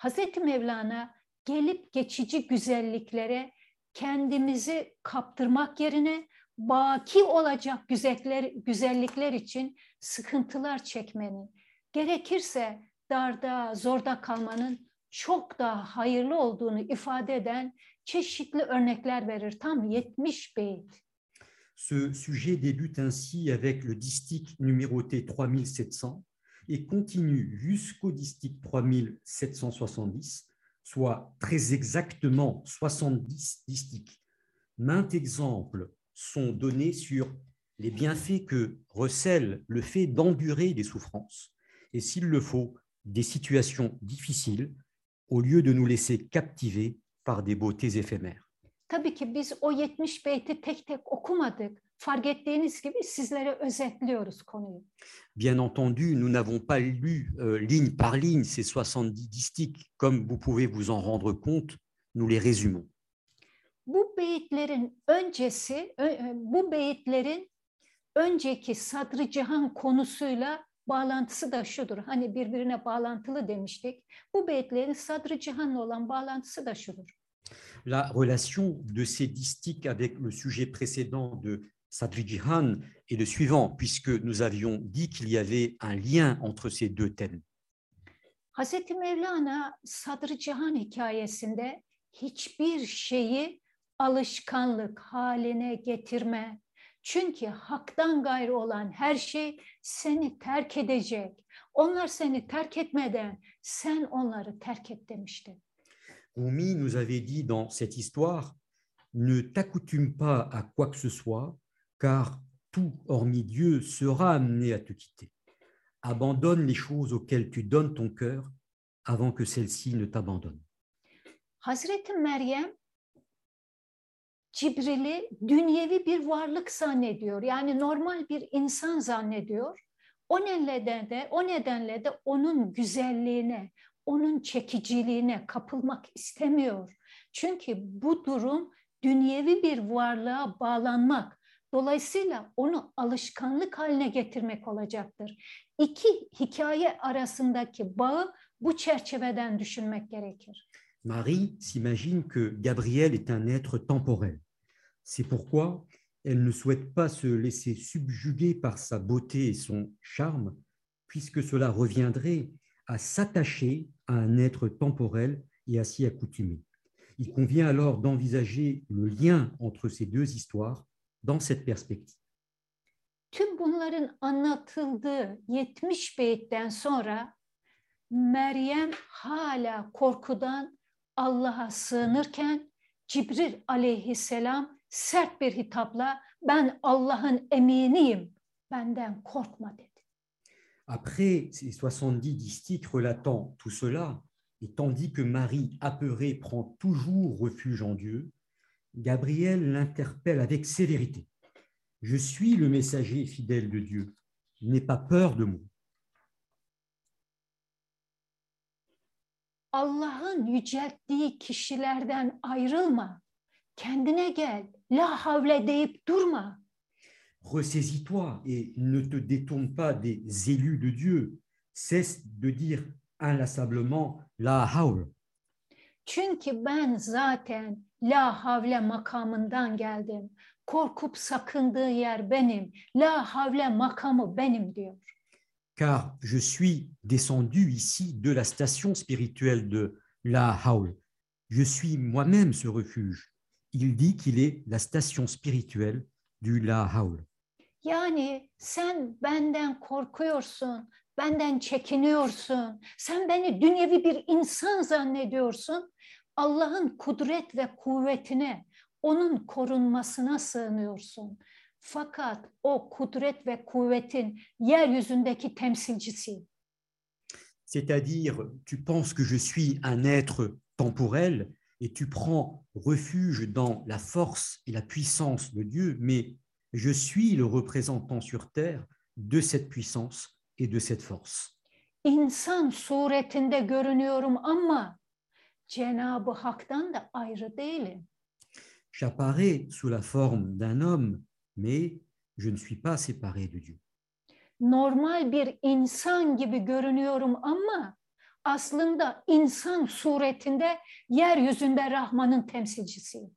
Hazreti Mevlana gelip geçici güzelliklere kendimizi kaptırmak yerine baki olacak güzeller, güzellikler için sıkıntılar çekmenin, gerekirse darda, zorda kalmanın çok daha hayırlı olduğunu ifade eden çeşitli örnekler verir. Tam 70 beyit. Ce sujet débute ainsi avec le distique numéroté 3700 et continue jusqu'au distique 3770, soit très exactement 70 distiques. Maintes exemples sont donnés sur les bienfaits que recèle le fait d'endurer des souffrances et, s'il le faut, des situations difficiles, au lieu de nous laisser captiver par des beautés éphémères. Tabii ki biz o 70 beyti tek tek okumadık. Fark ettiğiniz gibi sizlere özetliyoruz konuyu. Bien entendu, nous n'avons pas lu euh, ligne par ligne ces 70 distiques. Comme vous pouvez vous en rendre compte, nous les résumons. Bu beyitlerin öncesi, bu beyitlerin önceki Sadrı Cihan konusuyla bağlantısı da şudur. Hani birbirine bağlantılı demiştik. Bu beyitlerin Sadrı Cihan'la olan bağlantısı da şudur. La relation de ces distiques avec le sujet précédent de Sadhvijihan est le suivant, puisque nous avions dit qu'il y avait un lien entre ces deux thèmes. Hazreti Mevlana Sadrı Cihan hikayesinde hiçbir şeyi alışkanlık haline getirme. Çünkü haktan gayrı olan her şey seni terk edecek. Onlar seni terk etmeden sen onları terk et demişti. Rumi nous avait dit dans cette histoire, ne t'accoutume pas à quoi que ce soit, car tout, hormis Dieu, sera amené à te quitter. Abandonne les choses auxquelles tu donnes ton cœur avant que celles-ci ne t'abandonnent. Hazreti Meryem Cibril'i dünyevi bir varlık zannediyor. Yani normal bir insan zannediyor. O nedenle de o nedenle de onun güzelliğine, onun çekiciliğine kapılmak istemiyor. Çünkü bu durum dünyevi bir varlığa bağlanmak. Marie s'imagine que Gabriel est un être temporel. C'est pourquoi elle ne souhaite pas se laisser subjuguer par sa beauté et son charme, puisque cela reviendrait à s'attacher à un être temporel et à s'y accoutumer. Il convient alors d'envisager le lien entre ces deux histoires dans cette perspective. Tüm bunların anlatıldığı 70 beyitten sonra Meryem hala korkudan Allah'a sığınırken Cibril aleyhisselam sert bir hitapla ben Allah'ın eminiyim, benden korkma dedi. Après ces 70 distiques relatant tout cela, et tandis que Marie, apeurée, prend toujours refuge en Dieu, Gabriel l'interpelle avec sévérité. Je suis le messager fidèle de Dieu. N'aie pas peur de moi. Allah'ın yücelttiği kişilerden ayrılma. Kendine gel. La havle deyip durma. Ressaisis-toi et ne te détourne pas des élus de Dieu. Cesse de dire inlassablement la. Çünkü ben zaten la havle makamından geldim. Korkup sakındığı yer benim. La havle makamı benim diyor. car je suis descendu ici de la station spirituelle de La Haul. Je suis moi-même ce refuge. Il dit qu'il est la station spirituelle du La Haul. Yani sen benden korkuyorsun, benden çekiniyorsun. Sen beni dünyevi bir insan zannediyorsun. Allah'ın kudret ve kuvvetine, onun korunmasına sığınıyorsun. Fakat o kudret ve kuvvetin yeryüzündeki temsilcisi. C'est-à-dire, tu penses que je suis un être temporel et tu prends refuge dans la force et la puissance de Dieu, mais je suis le représentant sur terre de cette puissance et de cette force. İnsan suretinde görünüyorum ama Cenab-ı Hak'tan da ayrı değilim. J'apparais sous la forme d'un homme, mais je ne suis pas séparé de Dieu. Normal bir insan gibi görünüyorum ama aslında insan suretinde yeryüzünde Rahman'ın temsilcisiyim.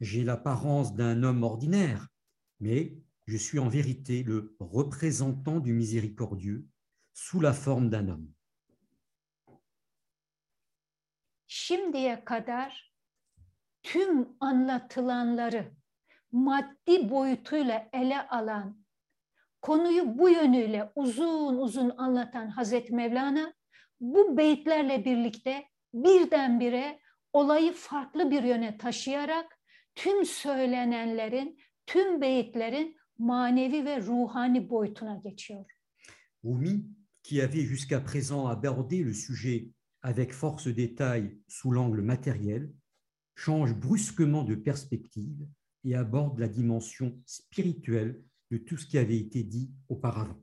J'ai l'apparence d'un homme ordinaire, mais je suis en vérité le représentant du miséricordieux sous la forme d'un homme. Şimdiye kadar tüm anlatılanları maddi boyutuyla ele alan, konuyu bu yönüyle uzun uzun anlatan Hazreti Mevlana bu beyitlerle birlikte birdenbire olayı farklı bir yöne taşıyarak tüm söylenenlerin, tüm beyitlerin manevi ve ruhani boyutuna geçiyor. Rumi, qui avait jusqu'à présent abordé le sujet avec force détail sous l'angle matériel, change brusquement de perspective et aborde la dimension spirituelle de tout ce qui avait été dit auparavant.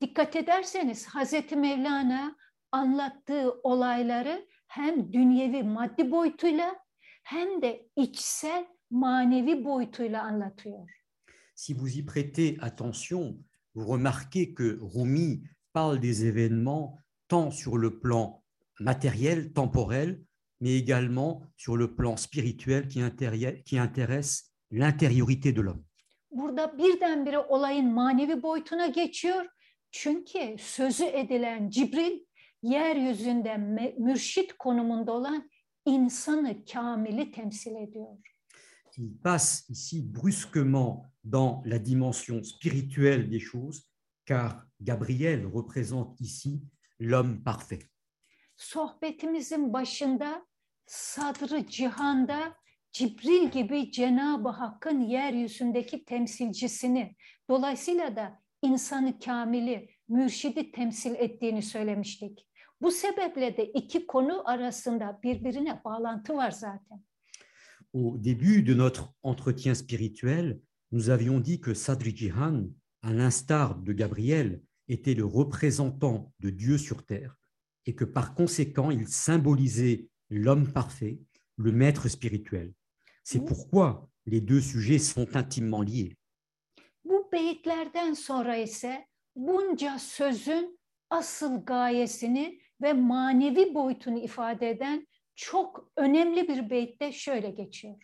Dikkat ederseniz Hazreti Mevlana anlattığı olayları hem dünyevi maddi boyutuyla hem de içsel manevi boyutuyla anlatıyor. Si vous y prêtez attention, vous remarquez que Rumi parle des événements tant sur le plan matériel, temporel, mais également sur le plan spirituel qui, intéresse- qui intéresse l'intériorité de l'homme. Burada birdenbire olayın manevi boyutuna geçiyor. Çünkü sözü edilen Cibril yeryüzünde mürşit konumunda olan insanı kamili temsil ediyor. Il passe ici brusquement dans la dimension spirituelle des choses, car Gabriel représente ici l'homme parfait. Sohbetimizin başında sadrı cihanda Cibril gibi Cenab-ı Hakk'ın yeryüzündeki temsilcisini, dolayısıyla da insanı kamili, mürşidi temsil ettiğini söylemiştik. Bu sebeple de iki konu arasında birbirine bağlantı var zaten. Au début de notre entretien spirituel, nous avions dit que Sadri Jihan, à l'instar de Gabriel, était le représentant de Dieu sur terre et que par conséquent, il symbolisait l'homme parfait, le maître spirituel. C'est pourquoi les deux sujets sont intimement liés. Bu beyitlerden sonra ise bunca sözün asıl gayesini ve manevi boyutunu ifade eden çok önemli bir beyitte şöyle geçiyor.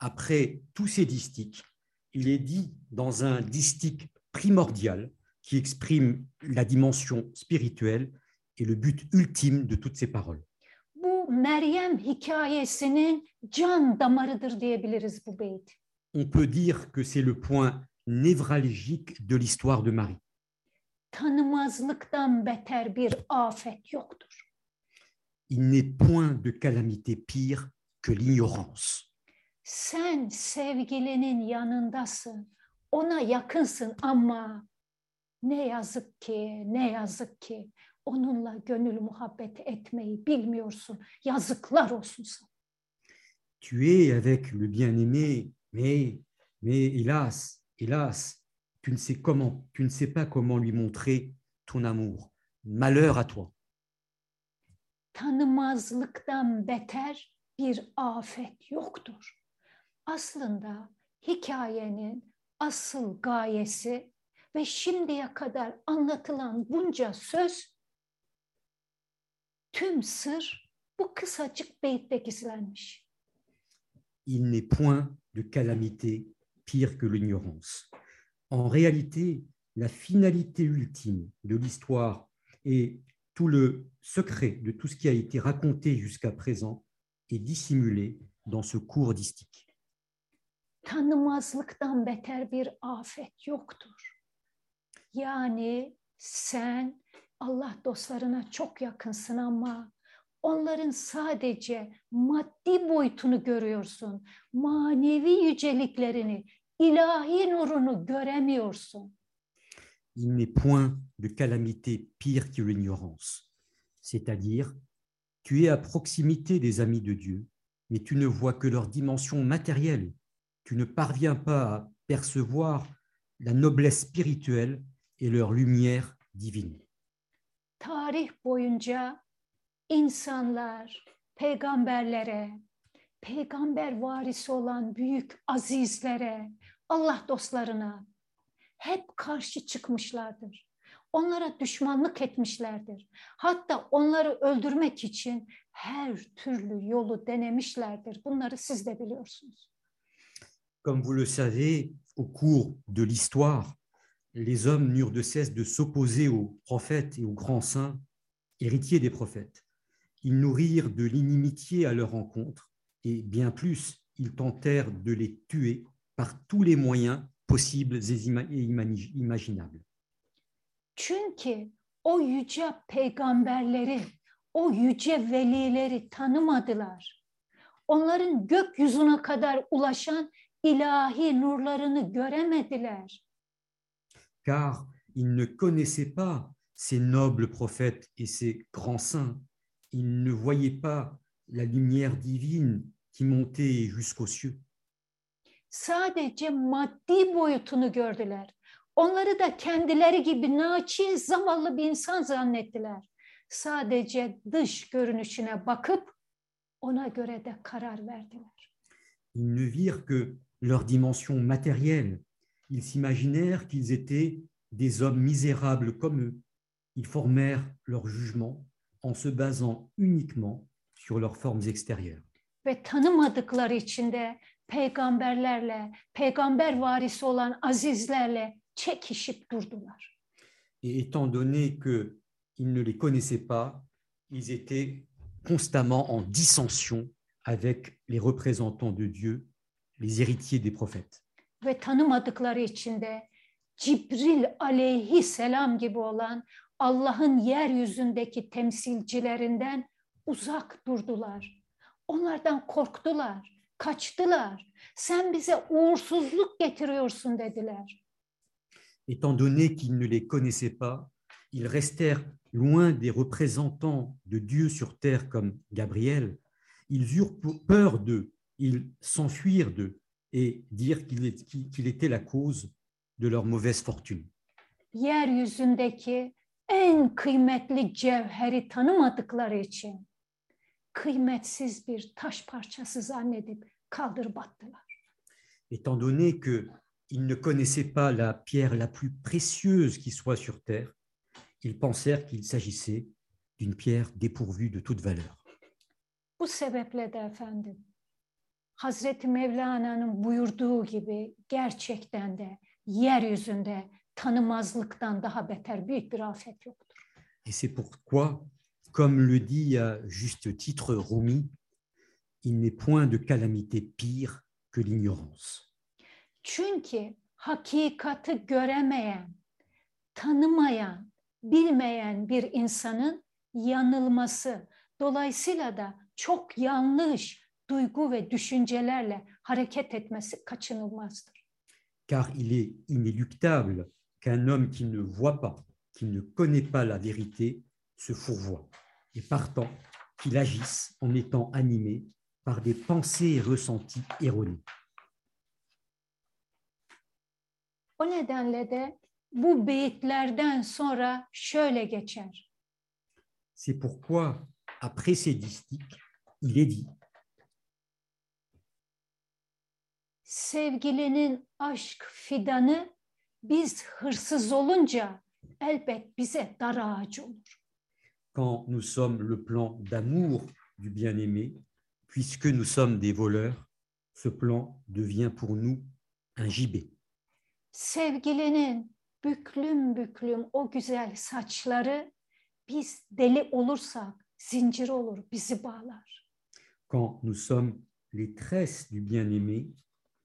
Après tous ces distiques, il est dit dans un distique primordial qui exprime la dimension spirituelle et le but ultime de toutes ces paroles. Bu Meryem hikayesinin can damarıdır diyebiliriz bu beyit. On peut dire que c'est le point névralgique de l'histoire de Marie. Tanımazlıktan beter bir afet yoktur. Il n'est point de calamité pire que l'ignorance. Sen sevgilinin yanındasın, ona yakınsın ama Ne yazık ki, ne yazık ki onunla gönül muhabbet etmeyi bilmiyorsun. Yazıklar olsun sana. Tu es avec le bien-aimé, mais, mais hélas, hélas, tu ne sais comment, tu ne sais pas comment lui montrer ton amour. Malheur à toi. Tanımazlıktan beter bir afet yoktur. Aslında hikayenin asıl gayesi ve şimdiye kadar anlatılan bunca söz tüm sır bu kısacık beytte gizlenmiş. Il n'est point de calamité pire que l'ignorance. En réalité, la finalité ultime de l'histoire et tout le secret de tout ce qui a été raconté jusqu'à présent est dissimulé dans ce cours distique. Tanımazlıktan beter bir afet yoktur. Yani sen Il n'est point de calamité pire que l'ignorance. C'est-à-dire, tu es à proximité des amis de Dieu, mais tu ne vois que leur dimension matérielle. Tu ne parviens pas à percevoir la noblesse spirituelle et leur lumière divine. Tarih boyunca insanlar peygamberlere, peygamber varisi olan büyük azizlere, Allah dostlarına hep karşı çıkmışlardır. Onlara düşmanlık etmişlerdir. Hatta onları öldürmek için her türlü yolu denemişlerdir. Bunları siz de biliyorsunuz. Comme vous le savez, au cours de l'histoire, les hommes n'eurent de cesse de s'opposer aux prophètes et aux grands saints, héritiers des prophètes. Ils nourrirent de l'inimitié à leur encontre et bien plus, ils tentèrent de les tuer par tous les moyens possibles et imaginables. Çünkü o yüce peygamberleri, o yüce velileri tanımadılar. Onların gökyüzüne kadar ulaşan ilahi nurlarını göremediler. Car ils ne connaissaient pas ces nobles prophètes et ces grands saints. Ils ne voyaient pas la lumière divine qui montait jusqu'aux cieux. Sadece maddi boyutunu gördüler. Onları da kendileri gibi naçiz, zavallı bir insan zannettiler. Sadece dış görünüşüne bakıp ona göre de karar verdiler. Ils ne virent que leur dimension matérielle. Ils s'imaginèrent qu'ils étaient des hommes misérables comme eux. Ils formèrent leur jugement en se basant uniquement sur leurs formes extérieures. ve tanımadıkları için de peygamberlerle, peygamber varisi olan azizlerle çekişip durdular. Et étant donné qu'ils ne les connaissaient pas, ils étaient constamment en dissension avec les représentants de Dieu, les héritiers des prophètes. Ve tanımadıkları için de Cibril aleyhisselam gibi olan Allah'ın yeryüzündeki temsilcilerinden uzak durdular. Onlardan korktular, kaçtılar. Sen bize uğursuzluk getiriyorsun dediler. Étant donné qu'ils ne les connaissaient pas, ils restèrent loin des représentants de Dieu sur terre comme Gabriel. Ils eurent peur d'eux, ils s'enfuirent d'eux et dirent qu'il qu'il était la cause de leur mauvaise fortune. yeryüzündeki en kıymetli cevheri tanımadıkları için kıymetsiz bir taş parçası zannedip kaldırıp attılar. étant donné qu'ils ne connaissaient pas la pierre la plus précieuse qui soit sur terre, ils pensèrent qu'il s'agissait d'une pierre dépourvue de toute valeur. Bu sebeple de efendim Hazreti Mevlana'nın buyurduğu gibi gerçekten de yeryüzünde tanımazlıktan daha beter büyük bir afet yoktur. Et c'est pourquoi, comme le dit à juste titre Rumi, il n'est point de calamité pire que l'ignorance. Çünkü hakikati göremeyen, tanımayan, bilmeyen bir insanın yanılması, dolayısıyla da çok yanlış duygu ve düşüncelerle hareket etmesi kaçınılmazdır. car il est inéluctable qu'un homme qui ne voit pas, qui ne connaît pas la vérité, se fourvoie, et partant, qu'il agisse en étant animé par des pensées et ressentis erronés. O nedenle de bu beyitlerden sonra şöyle geçer. C'est pourquoi, après ces distiques, il est dit Sevgilinin aşk fidanı biz hırsız olunca elbet bize dar ağacı olur. quand nous sommes le plan d'amour du bien-aimé, puisque nous sommes des voleurs, ce plan devient pour nous un gibet. Sevgilinin büklüm büklüm o güzel saçları biz deli olursak zincir olur bizi bağlar. Quand nous sommes les tresses du bien-aimé,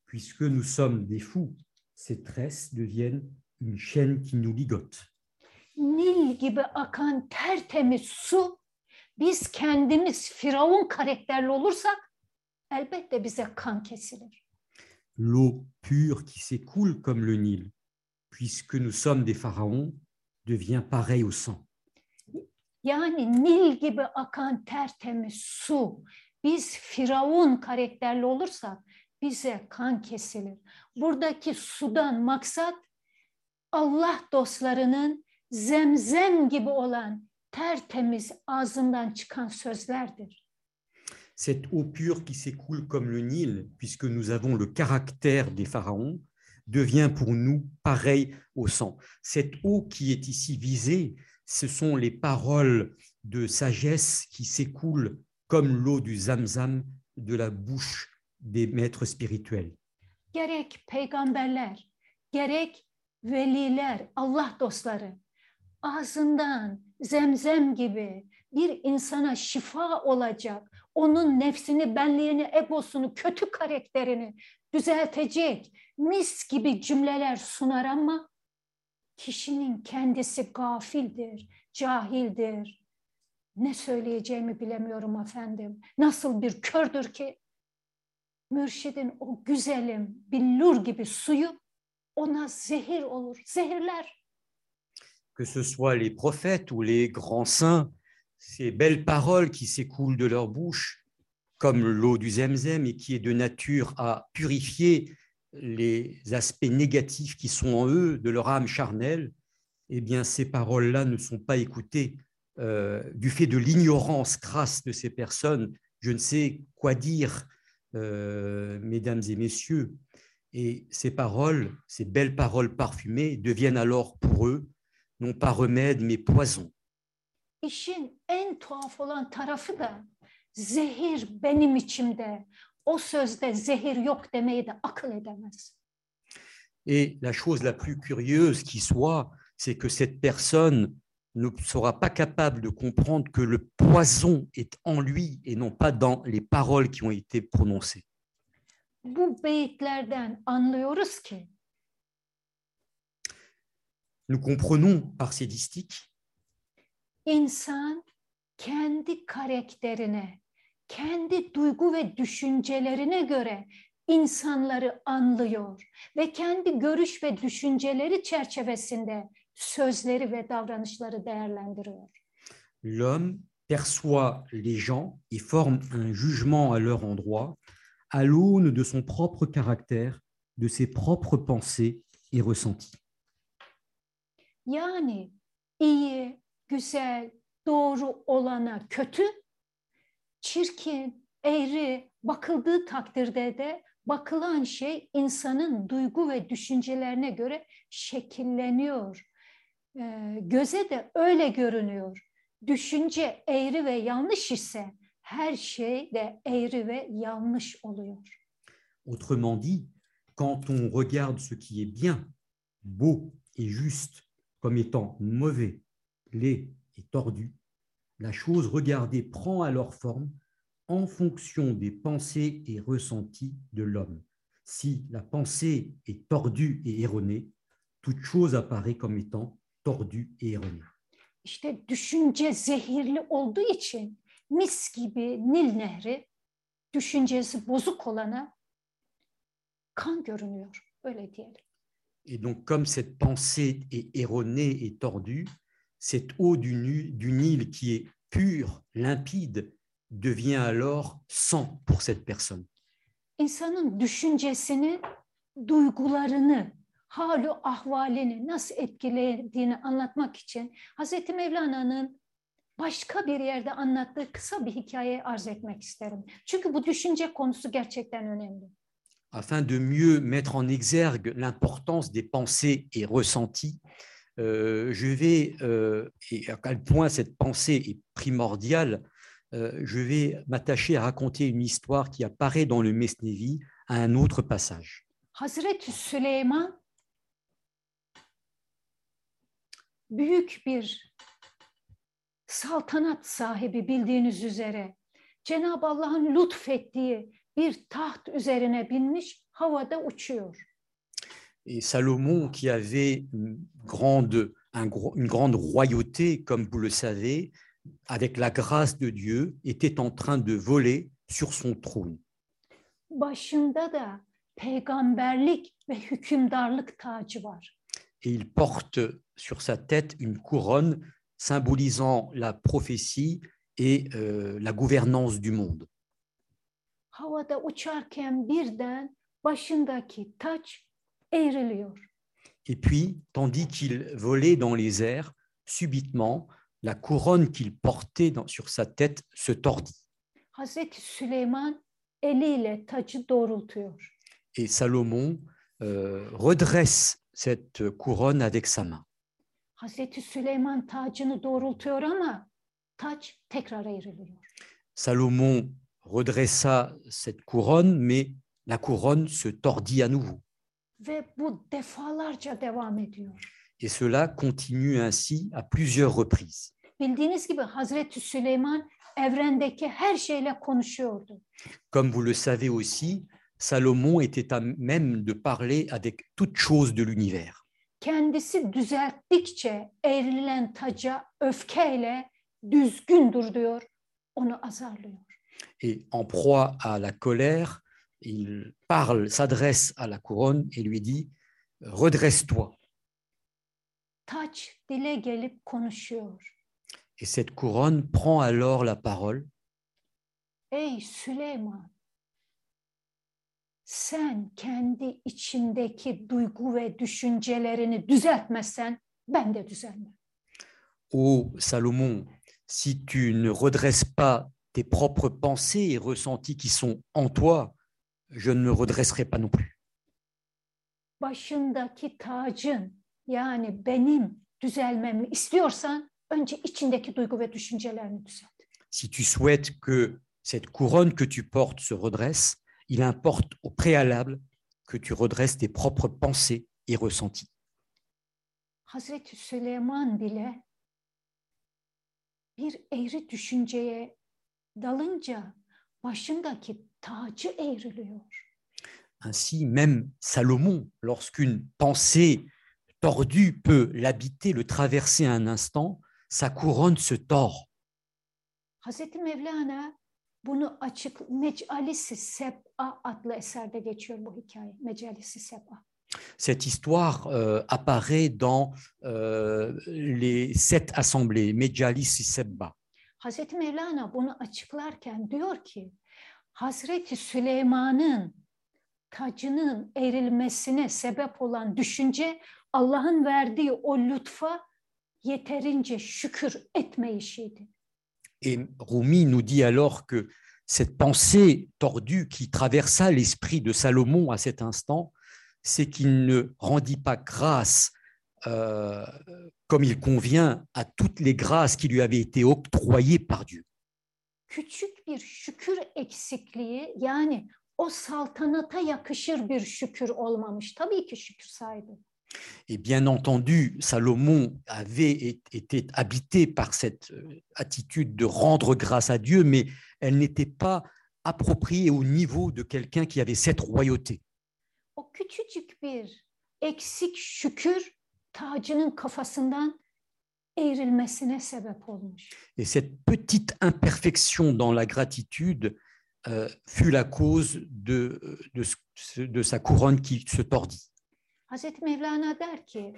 puisque nous sommes des fous, ces tresses deviennent une chaîne qui nous ligote. Nil gibi akan tertemiz su biz kendimiz firavun karakterli olursak elbette bize kan kesilir. L'eau pure qui s'écoule comme le Nil, puisque nous sommes des pharaons, devient pareille au sang. Yani Nil gibi akan tertemiz su biz firavun karakterli olursak Cette eau pure qui s'écoule comme le Nil, puisque nous avons le caractère des pharaons, devient pour nous pareil au sang. Cette eau qui est ici visée, ce sont les paroles de sagesse qui s'écoulent comme l'eau du zamzam de la bouche des maîtres spirituels. Gerek peygamberler, gerek veliler, Allah dostları ağzından zemzem gibi bir insana şifa olacak, onun nefsini, benliğini, egosunu, kötü karakterini düzeltecek mis gibi cümleler sunar ama kişinin kendisi gafildir, cahildir. Ne söyleyeceğimi bilemiyorum efendim. Nasıl bir kördür ki que ce soit les prophètes ou les grands saints, ces belles paroles qui s'écoulent de leur bouche, comme l'eau du Zemzem et qui est de nature à purifier les aspects négatifs qui sont en eux, de leur âme charnelle, eh bien, ces paroles-là ne sont pas écoutées euh, du fait de l'ignorance crasse de ces personnes. Je ne sais quoi dire, euh, mesdames et messieurs. Et ces paroles, ces belles paroles parfumées, deviennent alors pour eux non pas remède, mais poison. İşin en tuhaf olan tarafı da zehir benim içimde. O sözde zehir yok demeyi de akıl edemez. Et la chose la plus curieuse qui soit, c'est que cette personne ne sera pas capable de comprendre que le poison est en lui et non pas dans les paroles qui ont été prononcées. Bu beyitlerden anlıyoruz ki Nous comprenons par ces distiques insan kendi karakterine, kendi duygu ve düşüncelerine göre insanları anlıyor ve kendi görüş ve düşünceleri çerçevesinde sözleri ve davranışları değerlendiriyor. l'homme perçoit les gens et forme un jugement à leur endroit à l'aune de son propre caractère, de ses propres pensées et ressentis. Yani iyi, güzel, doğru olana kötü, çirkin, eğri bakıldığı takdirde de bakılan şey insanın duygu ve düşüncelerine göre şekilleniyor. Autrement dit, quand on regarde ce qui est bien, beau et juste comme étant mauvais, laid et tordu, la chose regardée prend alors forme en fonction des pensées et ressentis de l'homme. Si la pensée est tordue et erronée, toute chose apparaît comme étant et erronée. İşte düşünce zehirli olduğu için mis gibi Nil Nehri düşüncesi bozuk olana kan görünüyor. Öyle diyelim. Et donc, comme cette pensée est erronée et tordue, cette eau du, Nil qui est pure, limpide, devient alors sang pour cette personne. İnsanın düşüncesini, duygularını, halu ahvalini nasıl etkilediğini anlatmak için Hazreti Mevlana'nın başka bir yerde anlattığı kısa bir hikaye arz etmek isterim. Çünkü bu düşünce konusu gerçekten önemli. Afin de mieux mettre en exergue l'importance des pensées et ressentis, euh, je vais, euh, et à quel point cette pensée est primordiale, euh, je vais m'attacher à raconter une histoire qui apparaît dans le Mesnevi à un autre passage. Hazreti Süleyman büyük bir saltanat sahibi bildiğiniz üzere Cenab-ı Allah'ın lütfettiği bir taht üzerine binmiş havada uçuyor. Et Salomon, qui avait une grande, une grande royauté, comme vous le savez, avec la grâce de Dieu, était en train de voler sur son trône. Başında da peygamberlik ve hükümdarlık tacı var. Et il porte sur sa tête une couronne symbolisant la prophétie et euh, la gouvernance du monde. Havada uçarken birden başındaki taç eğriliyor. Et puis, tandis qu'il volait dans les airs, subitement, la couronne qu'il portait dans- sur sa tête se tordit. Hazreti Süleyman eliyle tacı doğrultuyor. Et Salomon euh, redresse cette couronne avec sa main. Hazreti Süleyman tacını doğrultuyor ama taç tekrar eğriliyor. Salomon redressa cette couronne, mais la couronne se tordit à nouveau. Ve bu defalarca devam ediyor. Et cela continue ainsi à plusieurs reprises. Bildiğiniz gibi Hazreti Süleyman evrendeki her şeyle konuşuyordu. Comme vous le savez aussi, Salomon était à même de parler avec toute chose de l'univers. Kendisi düzelttikçe eğrilen taca öfkeyle düzgün dur diyor, onu azarlıyor. Et en proie à la colère, il parle, s'adresse à la couronne et lui dit Redresse-toi. Taç dile gelip konuşuyor. Et cette couronne prend alors la parole Ey Süleyman, sen kendi içindeki duygu ve düşüncelerini düzeltmezsen ben de düzelmem. Ô Salomon, si tu ne redresses pas tes propres pensées et ressentis qui sont en toi, je ne me redresserai pas non plus. Başındaki tacın yani benim düzelmemi istiyorsan önce içindeki duygu ve düşüncelerini düzelt. Si tu souhaites que cette couronne que tu portes se redresse, il importe au préalable que tu redresses tes propres pensées et ressentis. Hazreti Süleyman bile bir eğri düşünceye dalınca başındaki tacı eğriliyor. Ainsi, même Salomon, lorsqu'une pensée tordue peut l'habiter, le traverser un instant, sa couronne se tord. Hazreti Mevlana bunu açık Mecalisi Seb'a adlı eserde geçiyor bu hikaye. Mecalisi Seb'a. Cette histoire euh, apparaît dans euh, les sept assemblées, Mejalis Sebba. Hazreti Mevlana bunu açıklarken diyor ki Hazreti Süleyman'ın tacının erilmesine sebep olan düşünce Allah'ın verdiği o lütfa yeterince şükür etmeyişiydi. Et Rumi nous dit alors que cette pensée tordue qui traversa l'esprit de Salomon à cet instant, c'est qu'il ne rendit pas grâce euh, comme il convient à toutes les grâces qui lui avaient été octroyées par Dieu. Et bien entendu, Salomon avait été habité par cette euh, attitude de rendre grâce à Dieu, mais elle n'était pas appropriée au niveau de quelqu'un qui avait cette royauté. O küçücük bir eksik şükür tacının kafasından eğrilmesine sebep olmuş. Et cette petite imperfection dans la gratitude euh, fut la cause de, de, ce- de sa couronne qui se tordit. Hazreti Mevlana der ki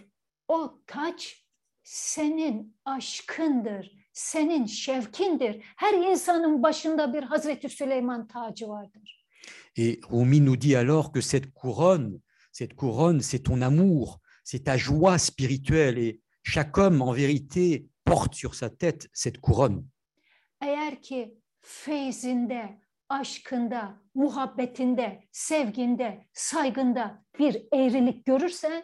o taç senin aşkındır, senin şevkindir. Her insanın başında bir Hazreti Süleyman tacı vardır. Et Rumi nous dit alors que cette couronne, cette couronne, c'est ton amour, c'est ta joie spirituelle. Et chaque homme, en vérité, porte sur sa tête cette couronne. Eğer ki feyzinde, aşkında, muhabbetinde, sevginde, saygında bir eğrilik görürsen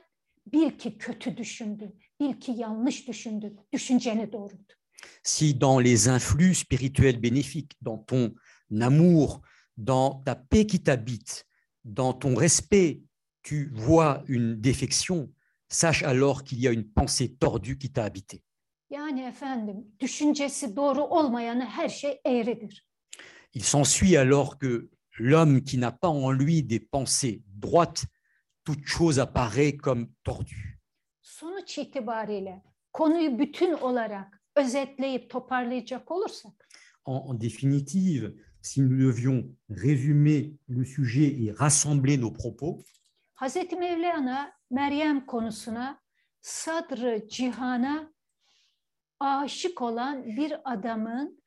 bil ki kötü düşündün, bil ki yanlış düşündün, düşünceni doğrultu. Si dans les influx spirituels bénéfiques, dans ton amour, dans ta paix qui t'habite, dans ton respect, tu vois une défection, sache alors qu'il y a une pensée tordue qui t'a habité. Yani efendim düşüncesi doğru olmayanı her şey eğridir. Il s'ensuit alors que l'homme qui n'a pas en lui des pensées droites, toute chose apparaît comme tordue. Sonuç itibariyle konuyu bütün olarak özetleyip toparlayacak olursak En, en définitive, si nous devions résumer le sujet et rassembler nos propos, Hazreti Mevlana Meryem konusuna sadrı cihana aşık olan bir adamın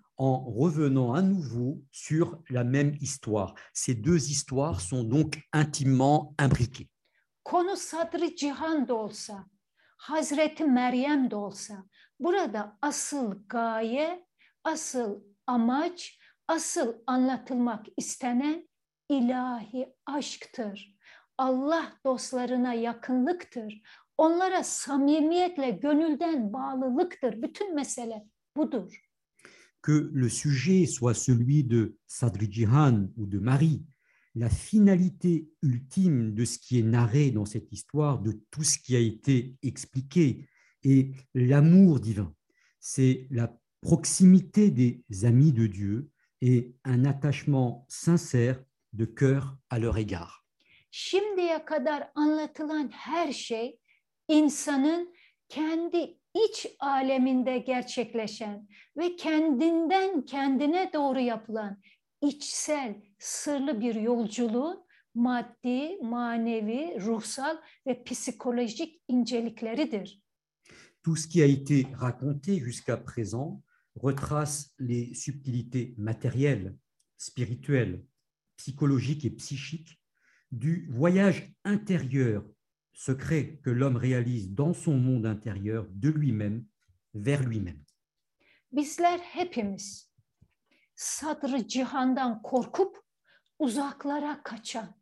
en revenant à nouveau sur la même histoire. Ces deux histoires sont donc intimement imbriquées. Konu sadrı cihan da olsa, Hazreti Meryem de olsa burada asıl gaye, asıl amaç, asıl anlatılmak istenen ilahi aşktır. Allah dostlarına yakınlıktır. Onlara samimiyetle gönülden bağlılıktır. Bütün mesele budur. Que le sujet soit celui de Sadri Jihan ou de Marie, la finalité ultime de ce qui est narré dans cette histoire, de tout ce qui a été expliqué, est l'amour divin. C'est la proximité des amis de Dieu et un attachement sincère de cœur à leur égard. İç aleminde gerçekleşen ve kendinden kendine doğru yapılan içsel, sırlı bir yolculuğun maddi, manevi, ruhsal ve psikolojik incelikleridir. Tout ce qui a été raconté jusqu'à présent retrace les subtilités matérielles, spirituelles, psychologiques et psychiques du voyage intérieur secret que l'homme réalise dans son monde intérieur de lui-même vers lui-même. Bizler hepimiz sadrı cihandan korkup uzaklara kaçan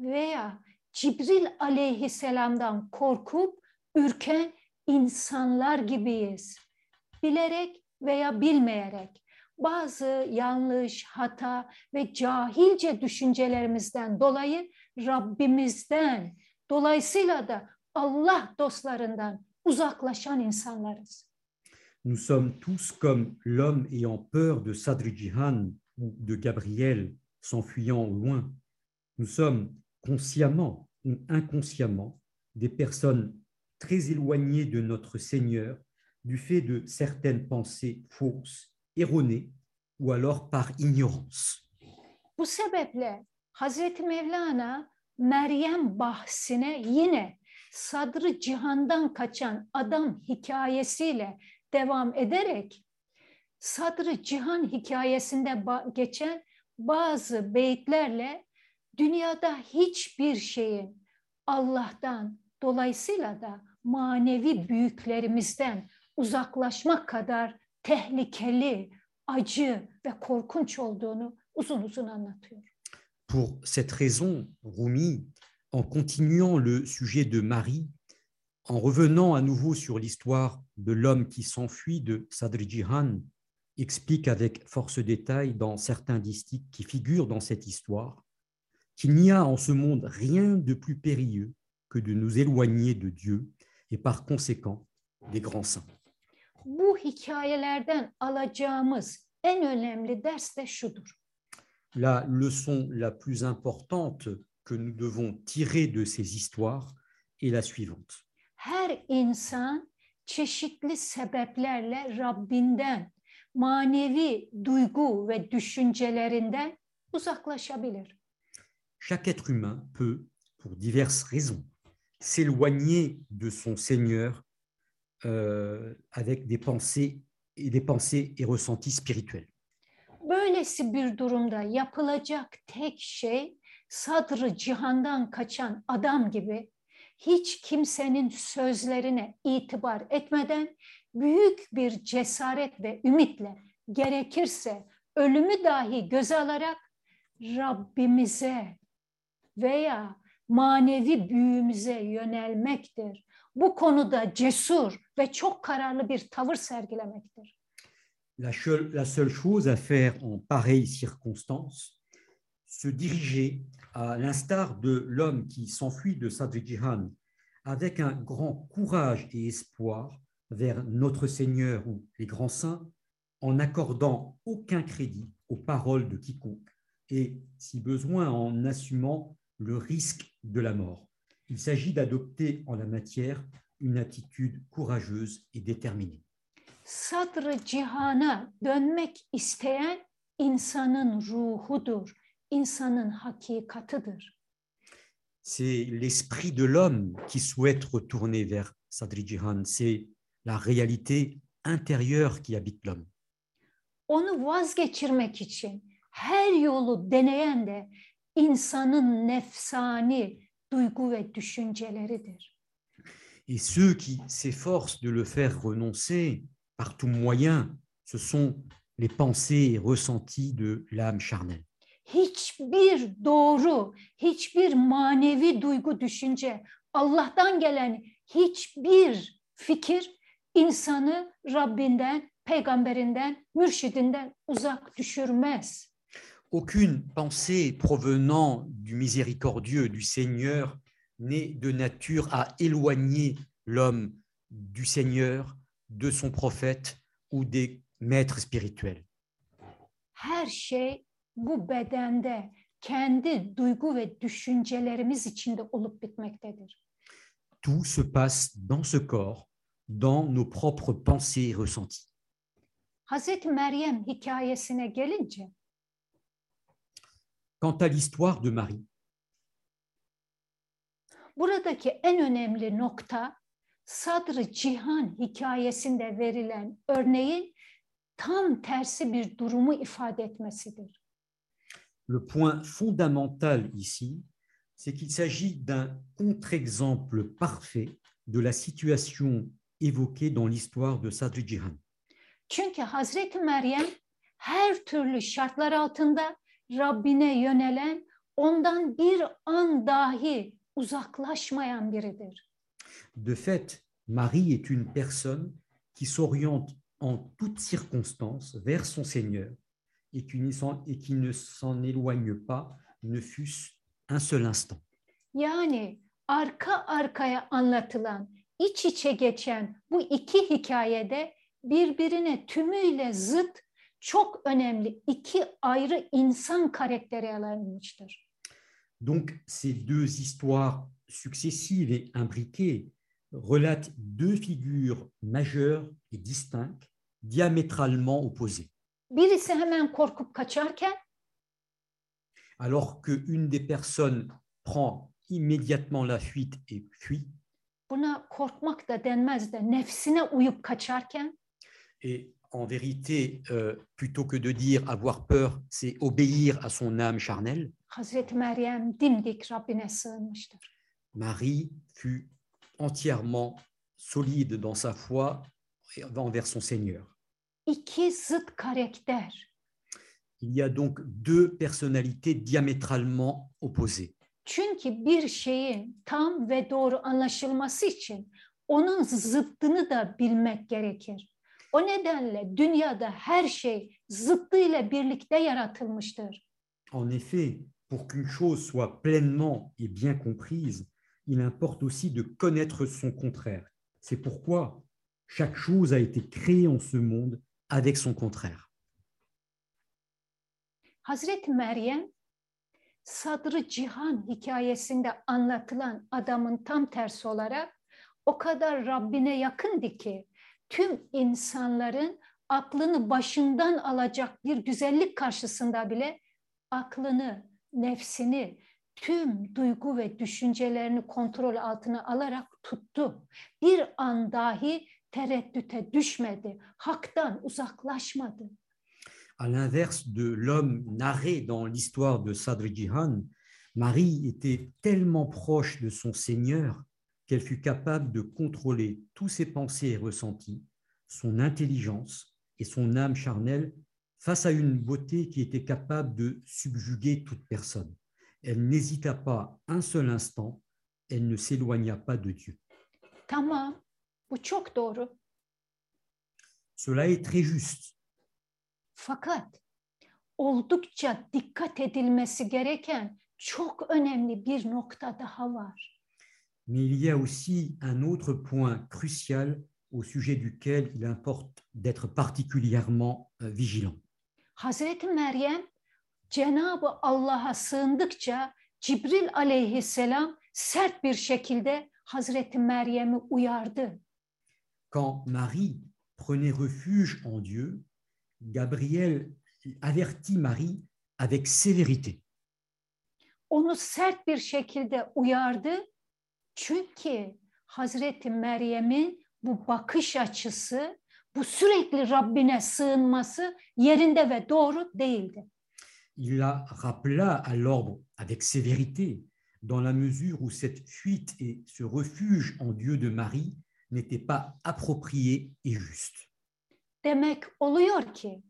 veya Cibril aleyhisselamdan korkup ürken insanlar gibiyiz. Bilerek veya bilmeyerek bazı yanlış, hata ve cahilce düşüncelerimizden dolayı Rabbimizden, dolayısıyla da Allah dostlarından uzaklaşan insanlarız. Nous sommes tous comme l'homme ayant peur de Sadri Jihan ou de Gabriel s'enfuyant au loin. Nous sommes consciemment ou inconsciemment des personnes très éloignées de notre Seigneur du fait de certaines pensées fausses, erronées ou alors par ignorance. Bu sebeple Hazreti Mevlana Meryem bahsine yine sadrı cihandan kaçan adam hikayesiyle devam ederek sadrı cihan hikayesinde geçen bazı beyitlerle dünyada hiçbir şeyin Allah'tan dolayısıyla da manevi büyüklerimizden uzaklaşmak kadar tehlikeli, acı ve korkunç olduğunu uzun uzun anlatıyor. Pour cette raison, Rumi, en continuant le sujet de Marie, en revenant à nouveau sur l'histoire de l'homme qui s'enfuit de Sadri Jihan, explique avec force détail dans certains distiques qui figurent dans cette histoire qu'il n'y a en ce monde rien de plus périlleux que de nous éloigner de Dieu et par conséquent des grands saints. La leçon la plus importante que nous devons tirer de ces histoires est la suivante. Her insan çeşitli sebeplerle Rabbinden, manevi duygu ve düşüncelerinden uzaklaşabilir. Chaque être humain peut, pour diverses raisons, s'éloigner de son Seigneur euh, avec des pensées et des pensées et ressentis spirituels. Böylesi bir durumda yapılacak tek şey sadrı cihandan kaçan adam gibi hiç kimsenin sözlerine itibar etmeden büyük bir cesaret ve ümitle gerekirse ölümü dahi göze alarak Rabbimize veya manevi büyüğümüze yönelmektir. Bu konuda cesur ve çok kararlı bir tavır sergilemektir. La, seule- chose à faire en pareille circonstance, se diriger à l'instar de l'homme qui s'enfuit de Sadrijihan avec un grand courage et espoir vers notre Seigneur ou les grands saints, en n'accordant aucun crédit aux paroles de quiconque et, si besoin, en assumant le risque de la mort. Il s'agit d'adopter en la matière une attitude courageuse et déterminée. Sadrı cihana dönmek isteyen insanın ruhudur, insanın hakikatıdır. C'est l'esprit de l'homme qui souhaite retourner vers Sadrijihan. C'est la réalité intérieure qui habite l'homme. Onu vazgeçirmek için her yolu deneyen de insanın nefsani duygu ve düşünceleridir. Et ceux qui s'efforcent de le faire renoncer par tout moyen, ce sont les pensées et ressentis de l'âme charnelle. Hiçbir doğru, hiçbir manevi duygu, düşünce, Allah'tan gelen hiçbir fikir insanı Rabbinden, peygamberinden, mürşidinden uzak düşürmez. Aucune pensée provenant du miséricordieux, du Seigneur, n'est de nature à éloigner l'homme du Seigneur, de son prophète ou des maîtres spirituels. Her şey bu bedende kendi duygu ve düşüncelerimiz içinde olup bitmektedir. Tout se passe dans ce corps, dans nos propres pensées et ressentis. Hazreti Meryem hikayesine gelince Quant à l'histoire de Marie, buradaki en önemli nokta Sadr-ı Cihan hikayesinde verilen örneğin tam tersi bir durumu ifade etmesidir. le point fondamental ici, c'est qu'il s'agit d'un contre-exemple parfait de la situation évoquée dans l'histoire de Sadri Jihan. Çünkü Hazreti Meryem her türlü şartlar altında Rabbine yönelen, ondan bir an dahi uzaklaşmayan biridir. De fait, Marie est une personne qui s'oriente en toutes circonstances vers son Seigneur et qui ne s'en- éloigne pas, ne fût-ce un seul instant. Yani arka arkaya anlatılan, iç içe geçen bu iki hikayede birbirine tümüyle zıt, çok önemli iki ayrı insan karakteri alınmıştır. Donc, ces deux histoires successives et imbriquées relatent deux figures majeures et distinctes, diamétralement opposées. Birisi hemen korkup kaçarken? Alors qu'une des personnes prend immédiatement la fuite et fuit, buna korkmak da denmez de nefsine uyup kaçarken? Et en vérité, euh, plutôt que de dire avoir peur, c'est obéir à son âme charnelle. Marie fut entièrement solide dans sa foi envers son Seigneur. İki zıt karakter. Il y a donc deux personnalités diamétralement opposées. Çünkü bir şeyin tam ve doğru anlaşılması için onun zıttını da bilmek gerekir. O nedenle dünyada her şey zıttıyla birlikte yaratılmıştır. En effet, pour qu'une chose soit pleinement et bien comprise, il importe aussi de connaître son contraire. C'est pourquoi Chaque chose a été créée en ce monde avec son contraire. Hazreti Meryem Sadrı Cihan hikayesinde anlatılan adamın tam tersi olarak o kadar Rabbine yakındı ki tüm insanların aklını başından alacak bir güzellik karşısında bile aklını, nefsini, tüm. À l'inverse de l'homme narré dans l'histoire de Sadr Jihan, Marie était tellement proche de son Seigneur qu'elle fut capable de contrôler tous ses pensées et ressentis, son intelligence et son âme charnelle face à une beauté qui était capable de subjuguer toute personne. Elle n'hésita pas un seul instant, elle ne s'éloigna pas de Dieu. Tamam, bu çok doğru. Cela est très juste, Fakat oldukça dikkat edilmesi gereken çok önemli bir nokta daha var. mais il y a aussi un autre point crucial au sujet duquel il importe d'être particulièrement euh, vigilant. Hazreti Meryem Cenab-ı Allah'a sığındıkça Cibril aleyhisselam sert bir şekilde Hazreti Meryem'i uyardı. Quand Marie prenait refuge en Dieu, Gabriel avertit Marie avec sévérité. Onu sert bir şekilde uyardı. Çünkü Hazreti Meryem'in bu bakış açısı, bu sürekli Rabbine sığınması yerinde ve doğru değildi. Il la rappela à l'ordre avec sévérité, dans la mesure où cette fuite et ce refuge en Dieu de Marie n'étaient pas appropriés et justes. Demek oluyor ki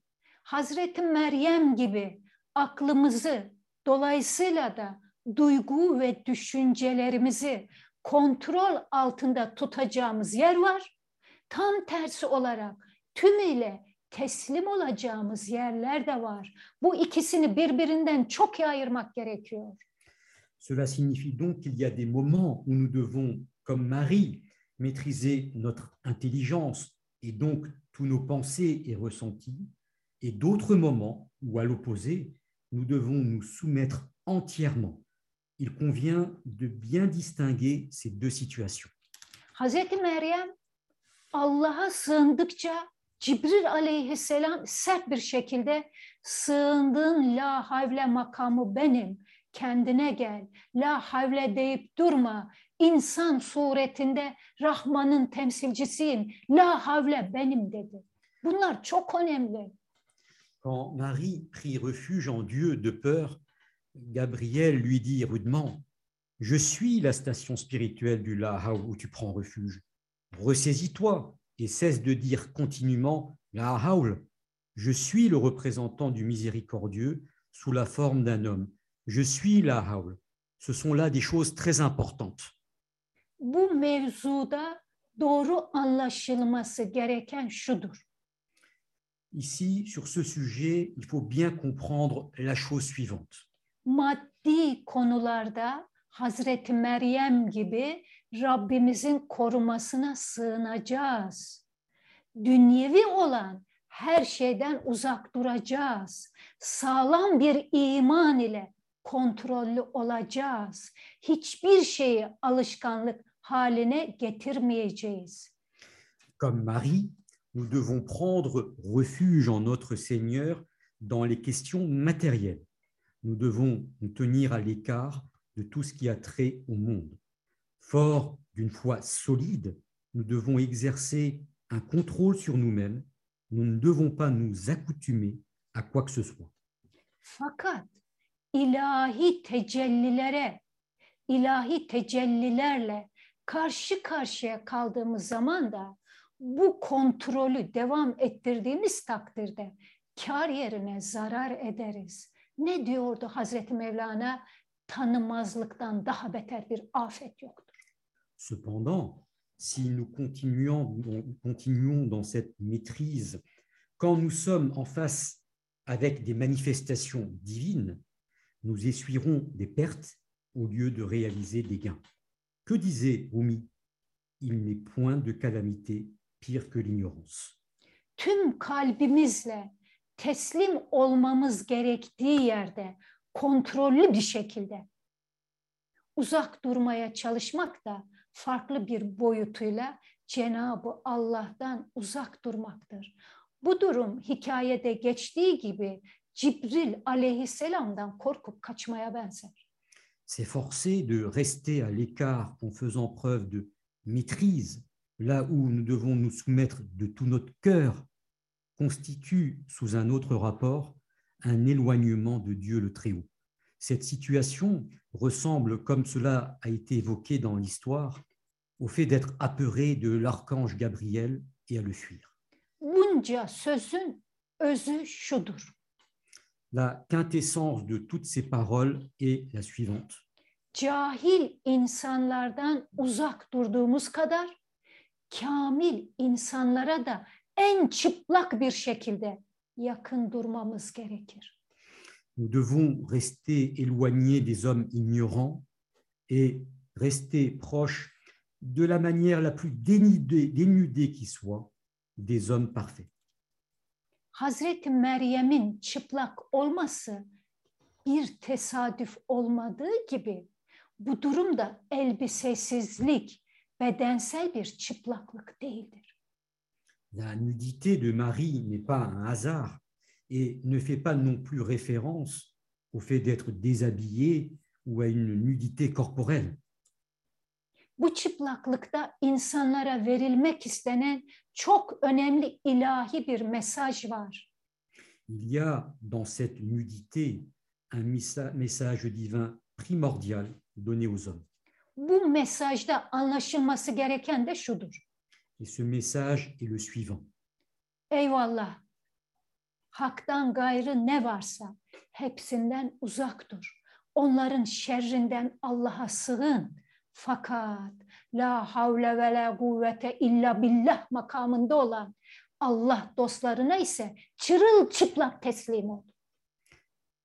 Hazreti Meryem gibi aklımızı dolayısıyla da duygu ve düşüncelerimizi kontrol altında tutacağımız yer var. Tam tersi olarak tümüyle teslim olacağımız yerler de var. Bu ikisini birbirinden çok iyi ayırmak gerekiyor. Cela signifie donc qu'il y a des moments où nous devons, comme Marie, maîtriser notre intelligence et donc tous nos pensées et ressentis, et d'autres moments où, à l'opposé, nous devons nous soumettre entièrement. Il convient de bien distinguer ces deux situations. Hazreti Meryem Allah'a sığındıkça Cibril aleyhisselam sert bir şekilde sığındığın la havle makamı benim. Kendine gel. La havle deyip durma. İnsan suretinde Rahman'ın temsilcisiyim. La havle benim dedi. Bunlar çok önemli. Quand Marie prit refuge en Dieu de peur, Gabriel lui dit rudement Je suis la station spirituelle du Laha où tu prends refuge. Ressaisis-toi et cesse de dire continuellement La Haoul. Je suis le représentant du miséricordieux sous la forme d'un homme. Je suis la Haoul. Ce sont là des choses très importantes. Bu mevzuda doğru anlaşılması gereken şudur. Ici, sur ce sujet, il faut bien comprendre la chose suivante. maddi konularda Hazreti Meryem gibi Rabbimizin korumasına sığınacağız. Dünyevi olan her şeyden uzak duracağız. Sağlam bir iman ile kontrollü olacağız. Hiçbir şeyi alışkanlık haline getirmeyeceğiz. Comme Marie, nous devons prendre refuge en notre Seigneur dans les questions matérielles. Nous devons nous tenir à l'écart de tout ce qui a trait au monde. Fort d'une foi solide, nous devons exercer un contrôle sur nous-mêmes. Nous ne devons pas nous accoutumer à quoi que ce soit. Fakat ilahi tecellilere, ilahi tecellilerle karşı karşıya kaldığımız zaman da bu kontrolü devam ettirdiğimiz takdirde kar yerine zarar ederiz. Ne diyordu Hazreti Mevlana? Tanımazlıktan daha beter bir afet yoktur. Cependant, si nous continuons, dans cette maîtrise, quand nous sommes en face avec des manifestations divines, nous essuierons des pertes au lieu de réaliser des gains. Que disait Rumi Il n'est point de calamité pire que l'ignorance. Uzak durmaya S'efforcer de rester à l'écart en faisant preuve de maîtrise, là où nous devons nous soumettre de tout notre cœur, constitue, sous un autre rapport, un éloignement de Dieu le Très-Haut. Cette situation ressemble, comme cela a été évoqué dans l'histoire, au fait d'être apeuré de l'archange Gabriel et à le fuir. La quintessence de toutes ces paroles est la suivante. Cahil insanlardan uzak durduğumuz kadar kamil insanlara da en çıplak bir şekilde yakın durmamız gerekir. Nous devons rester éloignés des hommes ignorants et rester proches de la manière la plus dénudée, dénudée qui soit des hommes parfaits. Hazreti Meryem'in çıplak olması bir tesadüf olmadığı gibi bu durum da elbisesizlik, bedensel bir çıplaklık değildir. La nudité de Marie n'est pas un hasard et ne fait pas non plus référence au fait d'être déshabillée ou à une nudité corporelle. Bu çıplaklıkta insanlara verilmek istenen çok önemli ilahi bir mesaj var. Il y a dans cette nudité un messa- message divin primordial donné aux hommes. Bu mesajda anlaşılması gereken de şudur. Et ce message est le suivant. Eyvallah. Haktan gayrı ne varsa hepsinden uzak dur. Onların şerrinden Allah'a sığın.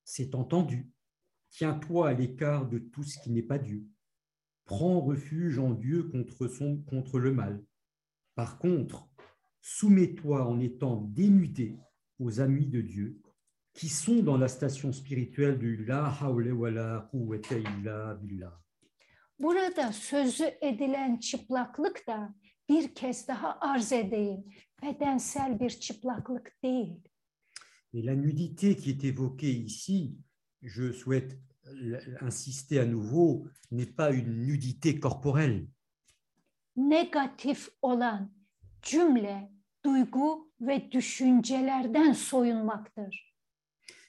C'est entendu. Tiens-toi à l'écart de tout ce qui n'est pas Dieu. Prends refuge en Dieu contre, le mal. Par contre, soumets-toi en étant dénudé aux amis de Dieu qui sont dans la station spirituelle du La hawla wa la billah. Burada sözü edilen çıplaklık da bir kez daha arz edeyim. Bedensel bir çıplaklık değil. Et la nudité qui est évoquée ici, je souhaite insister à nouveau, n'est pas une nudité corporelle. negatif olan cümle, duygu ve düşüncelerden soyunmaktır.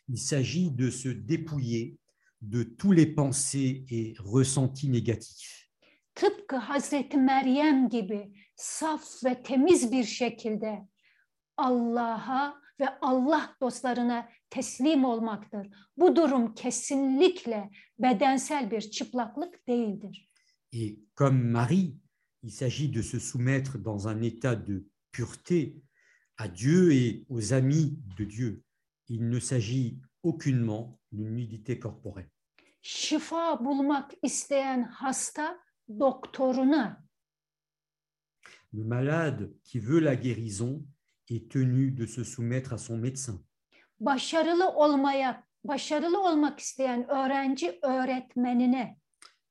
Il s'agit de se dépouiller de tous les pensées et ressentis négatifs. Tıpkı Hazreti Meryem gibi saf ve temiz bir şekilde Allah'a ve Allah dostlarına teslim olmaktır. Bu durum kesinlikle bedensel bir çıplaklık değildir. Et comme Marie, il s'agit de se soumettre dans un état de pureté à Dieu et aux amis de Dieu. Il ne s'agit aucunement d'une nudité corporelle. Şifa bulmak isteyen hasta doktoruna, Le malade qui veut la guérison est tenu de se soumettre à son médecin. başarılı olmaya, başarılı olmak isteyen öğrenci öğretmenine,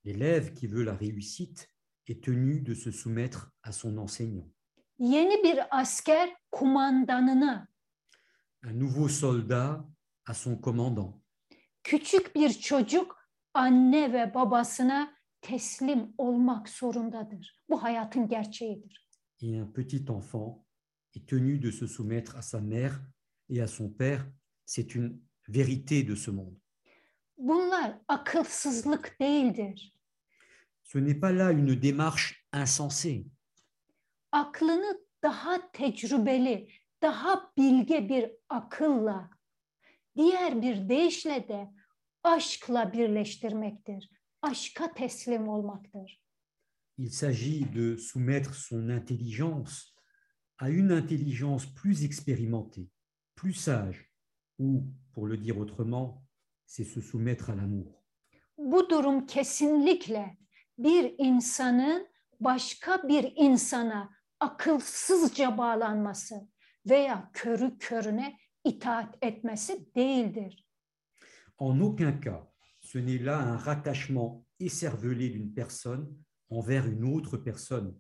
L'élève qui veut la réussite est tenu de se soumettre à son enseignant. yeni bir asker kumandanına, Un nouveau soldat à son commandant. Küçük bir çocuk anne ve babasına teslim olmak zorundadır. Bu hayatın gerçeğidir. Et un petit enfant est tenu de se soumettre à sa mère et à son père. C'est une vérité de ce monde. Bunlar akılsızlık değildir. Ce n'est pas là une démarche insensée. Aklını daha tecrübeli, daha bilge bir akılla, diğer bir deyişle de aşkla birleştirmektir. Aşka teslim olmaktır. Il s'agit de soumettre son intelligence à une intelligence plus expérimentée, plus sage, ou, pour le dire autrement, c'est se soumettre à l'amour. Bu durum kesinlikle bir insanın başka bir insana akılsızca bağlanması veya körü körüne itaat etmesi değildir. En aucun cas, ce n'est là un rattachement écervelé d'une personne envers une autre personne.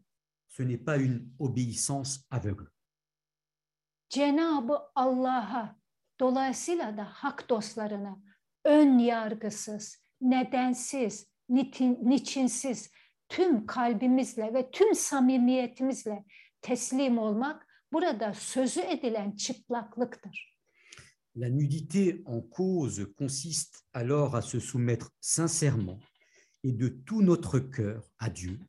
Ce n'est pas une obéissance aveugle. Cenabı Allah'a dolayısıyla da hak dostlarına ön yargısız, nedensiz, nitin, niçinsiz tüm kalbimizle ve tüm samimiyetimizle teslim olmak burada sözü edilen çıplaklıktır. La nudité en cause consiste alors à se soumettre sincèrement et de tout notre cœur à Dieu,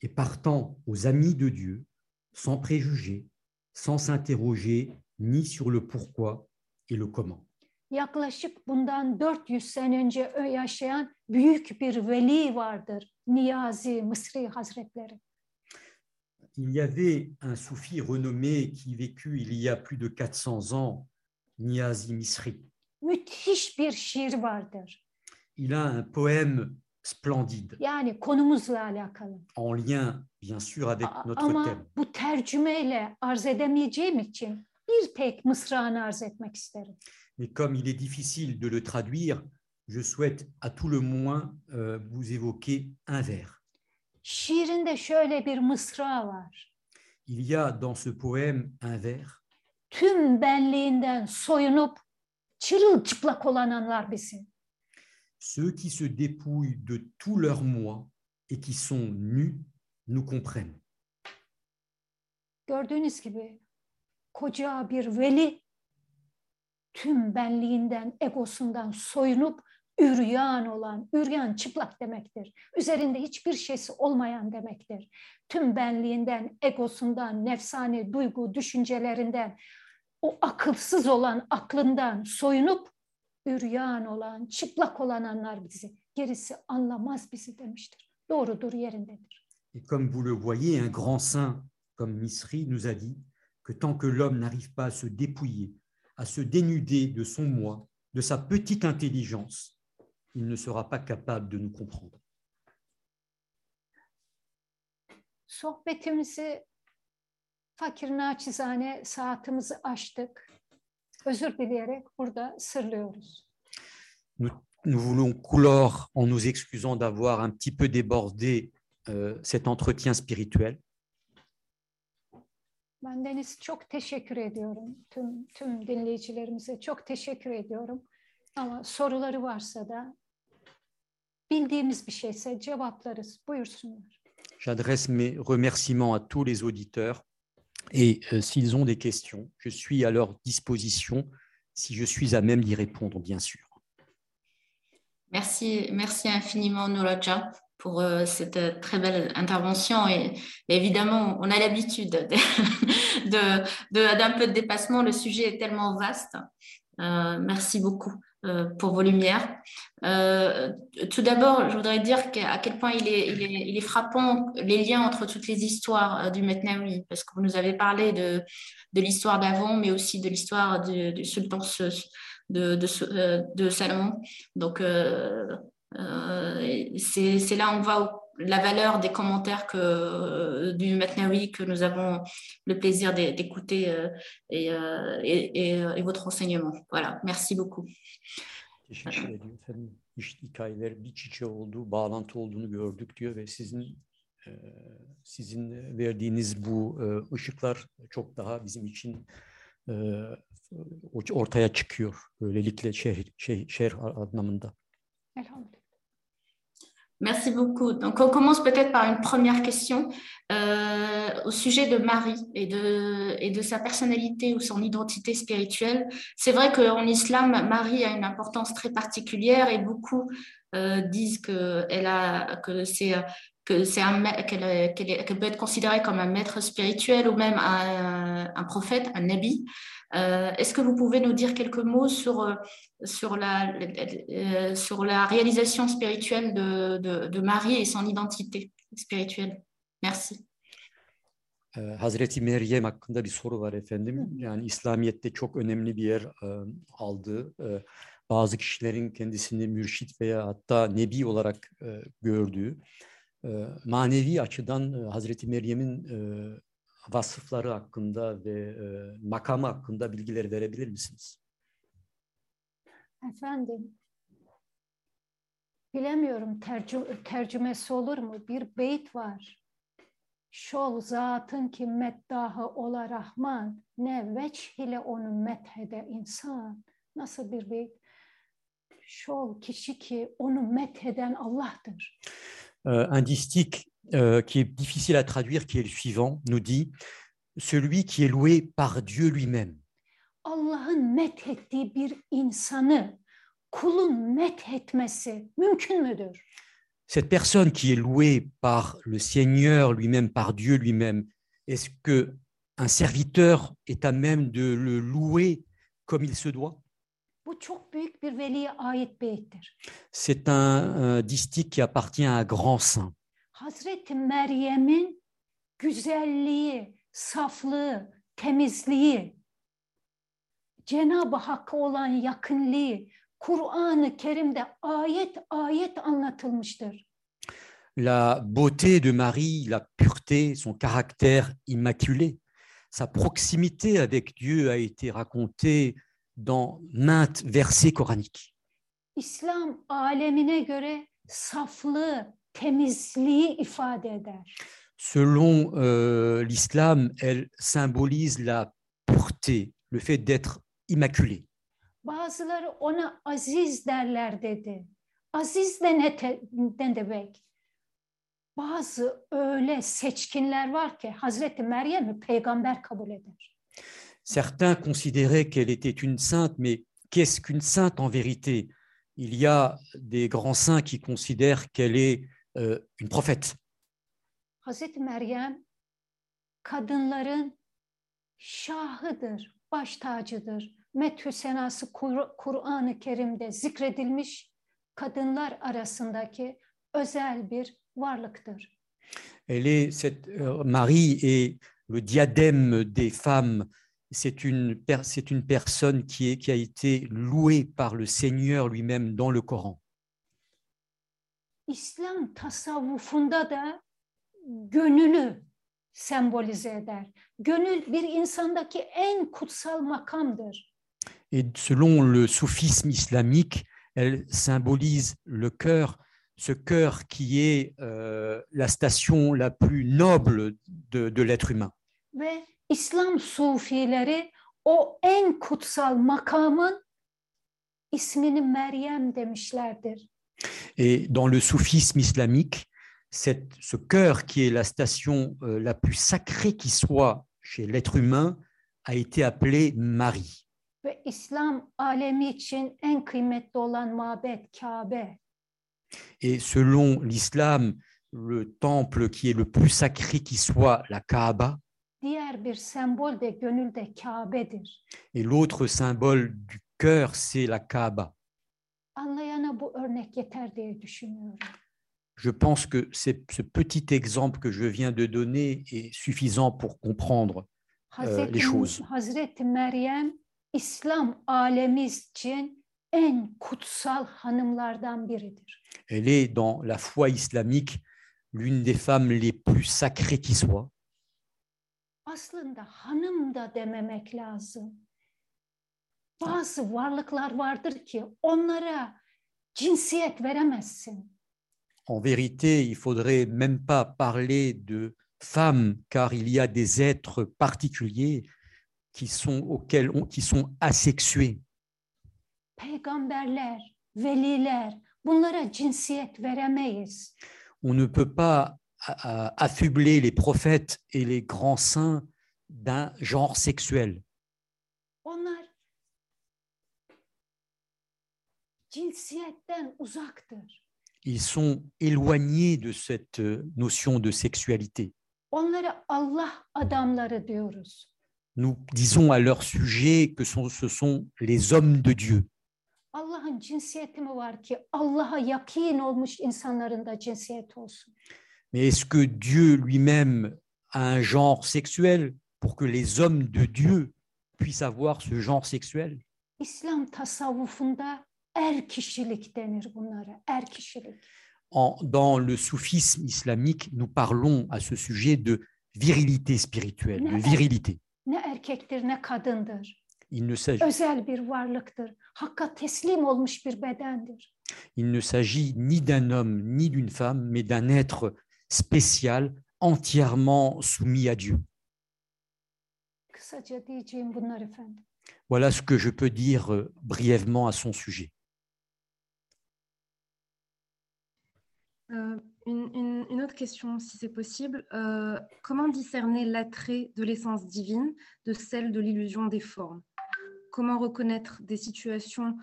et partant aux amis de Dieu, sans préjugés, sans s'interroger ni sur le pourquoi et le comment. Yaklaşık bundan 400 sene önce ö- yaşayan büyük bir veli vardır. Niyazi Mısri Hazretleri. Il y avait un soufi renommé qui vécut il y a plus de 400 ans, Niazi Misri. Müthiş bir şiir vardır. Il a un poème splendide, Yani konumuzla alakalı. en lien bien sûr avec A- notre Ama thème. bu tercümeyle arz edemeyeceğim için bir tek mısrağını arz etmek isterim. Mais comme il est difficile de le traduire, je souhaite à tout le moins euh, vous évoquer un vers. Şiirinde şöyle bir mısra var. Il y a dans ce poème un vers Tüm benliğinden soyunup çırılçıplak olanlar bizi. Ceux qui se dépouillent de tout leur moi et qui sont nus nous comprennent. Gördüğünüz gibi koca bir veli tüm benliğinden, egosundan soyunup üryan olan, üryan çıplak demektir. Üzerinde hiçbir şeysi olmayan demektir. Tüm benliğinden, egosundan, nefsani duygu, düşüncelerinden, o akılsız olan aklından soyunup üryan olan, çıplak olanlar bizi. Gerisi anlamaz bizi demiştir. Doğrudur, yerindedir. Et comme vous le voyez, un grand saint comme Misri nous a dit que tant que l'homme n'arrive pas à se dépouiller, à se dénuder de son moi, de sa petite intelligence, il ne sera pas capable de nous comprendre. Sohbetimizi fakir naçizane saatimizi açtık. Özür dileyerek burada sırlıyoruz. Nous, nous voulons clore en nous excusant d'avoir un petit peu débordé euh, cet entretien spirituel. Ben Deniz çok teşekkür ediyorum. Tüm, tüm dinleyicilerimize çok teşekkür ediyorum. Ama soruları varsa da bildiğimiz bir şeyse cevaplarız. Buyursunlar. J'adresse mes remerciements à tous les auditeurs et euh, s'ils ont des questions, je suis à leur disposition si je suis à même d'y répondre, bien sûr. Merci, merci infiniment, Nuraja, pour euh, cette euh, très belle intervention. Et, évidemment, on a l'habitude de- de- de- d'un peu de dépassement. Le sujet est tellement vaste. Merci beaucoup pour vos lumières. Euh, tout d'abord, je voudrais dire à quel point il est, frappant les liens entre toutes les histoires euh, du Metnaoui, parce que vous nous avez parlé de, l'histoire d'avant, mais aussi de l'histoire du, sultan de, de, euh, Salomon. Donc, euh, euh, c'est là où on au- la valeur des commentaires que, euh, du Matnaoui que nous avons le plaisir d'é- d'écouter euh, et, euh, et, et, euh, et votre enseignement. Voilà, merci beaucoup. Teşekkür ediyorum efendim. İşte hikayeler bir çiçeği olduğu, bağlantı olduğunu gördük diyor ve sizin e, sizin verdiğiniz bu e, ışıklar çok daha bizim için e, ortaya çıkıyor. Böylelikle şehir, şehir, şehir anlamında. Elhamdülillah. Merci beaucoup. Donc, on commence peut-être par une première question euh, au sujet de Marie et de, sa personnalité ou son identité spirituelle. C'est vrai qu'en islam, Marie a une importance très particulière et beaucoup euh, disent a, que c'est qu'elle peut être considérée comme un maître spirituel ou même un, un prophète, un nabi. Euh, Est-ce que vous pouvez nous dire quelques mots sur, euh, sur, la, euh, sur la réalisation spirituelle de, de, de Marie et son identité spirituelle Merci. Ee, Hazreti Meryem hakkında bir soru var efendim. Yani İslamiyet'te çok önemli bir yer e, aldığı, e, bazı kişilerin kendisini mürşit veya hatta nebi olarak e, gördüğü, e, manevi açıdan e, Hazreti Meryem'in e, vasıfları hakkında ve e, makamı hakkında bilgiler verebilir misiniz? Efendim, bilemiyorum tercü- tercümesi olur mu? Bir beyt var. Şol zatın ki meddahı ola Rahman, ne veç ile onu methede insan. Nasıl bir beyt? Şol kişi ki onu metheden Allah'tır. Un distique euh, qui est difficile à traduire, qui est le suivant, nous dit Celui qui est loué par Dieu lui-même. Allah'ın methettiği bir insanı kulun methetmesi mümkün müdür? Cette personne qui est louée par le Seigneur lui-même, par Dieu lui-même, est-ce que un serviteur est à même de le louer comme il se doit? C'est un, un distique qui appartient à un grand saint. Hazreti Meryem'in güzelliği, saflığı, temizliği, Cenab-ı Hakk'a olan yakınlığı Kur'an-ı Kerim'de ayet ayet anlatılmıştır. La beauté de Marie, la pureté, son caractère immaculé, sa proximité avec Dieu a été racontée dans maintes versets coraniques. İslam alemine göre saflığı, temizliği ifade eder. Selon euh, l'islam, elle symbolise la pureté, le fait d'être immaculé. Bazıları ona aziz derler dedi. Aziz de ne, te- ne demek? Bazı öyle seçkinler var ki Hazreti Meryem'i peygamber kabul eder. Certains considéraient qu'elle était une sainte, mais qu'est-ce qu'une sainte en vérité? Il y a des grands saints qui considèrent qu'elle est euh, une prophète. Hazreti Meryem kadınların şahıdır, baş tacıdır. Methü senası Kur- Kur'an-ı Kerim'de zikredilmiş kadınlar arasındaki özel bir varlıktır. Elle est cette euh, Marie est le diadème des femmes. C'est une c'est une personne qui est qui a été louée par le Seigneur lui-même dans le Coran. İslam tasavvufunda da gönülü sembolize eder. Gönül bir insandaki en kutsal makamdır. Et selon le soufisme islamique, elle symbolise le cœur, ce cœur qui est euh, la station la plus noble de, de l'être humain. Ve İslam sufileri o en kutsal makamın ismini Meryem demişlerdir. Et dans le soufisme islamique, cette- ce cœur qui est la station euh, la plus sacrée qui soit chez l'être humain a été appelé Marie. Et selon l'islam, le temple qui est le plus sacré qui soit la Kaaba, et l'autre symbole du cœur, c'est la Kaaba. Anlayana bu örnek yeter diye düşünüyorum. Je pense que ce petit exemple que je viens de donner est suffisant pour comprendre. Hazreti, les choses. Hazreti Meryem İslam alemi için en kutsal hanımlardan biridir. Elle est dans la foi islamique l'une des femmes les plus sacrées qui soit. Aslında hanım da dememek lazım. Bazı varlıklar vardır ki onlara cinsiyet veremezsin. En vérité, il faudrait même pas parler de femmes, car il y a des êtres particuliers qui sont auxquels on- qui sont asexués. Peygamberler, veliler bunlara cinsiyet veremeyiz. On ne peut pas affubler les prophètes et les grands saints d'un genre sexuel. Cinsiyetten uzaktır. Ils sont éloignés de cette euh, notion de sexualité. Onlara Allah adamları diyoruz. Nous disons à leur sujet que sont- ce sont les hommes de Dieu. Allah'ın cinsiyeti mi var ki Allah'a yakin olmuş insanların da cinsiyeti olsun? Mais est-ce que Dieu lui-même a un genre sexuel pour que les hommes de Dieu puissent avoir ce genre sexuel? İslam tasavvufunda er kişilik denir bunlara, er kişilik. En- Dans le soufisme islamique, nous parlons à ce sujet de virilité spirituelle, de virilité. Ne erkektir ne kadındır. Il ne s'agit Özel bir varlıktır. Hakka teslim olmuş bir bedendir. il ne s'agit ni d'un homme ni d'une femme, mais d'un être spécial, entièrement soumis à Dieu. Kısaca diyeceğim bunlar efendim. Voilà ce que je peux dire euh, brièvement à son sujet. Euh, une, autre question, si c'est possible. Euh, comment discerner l'attrait de l'essence divine de celle de l'illusion des formes? Comment reconnaître des situations,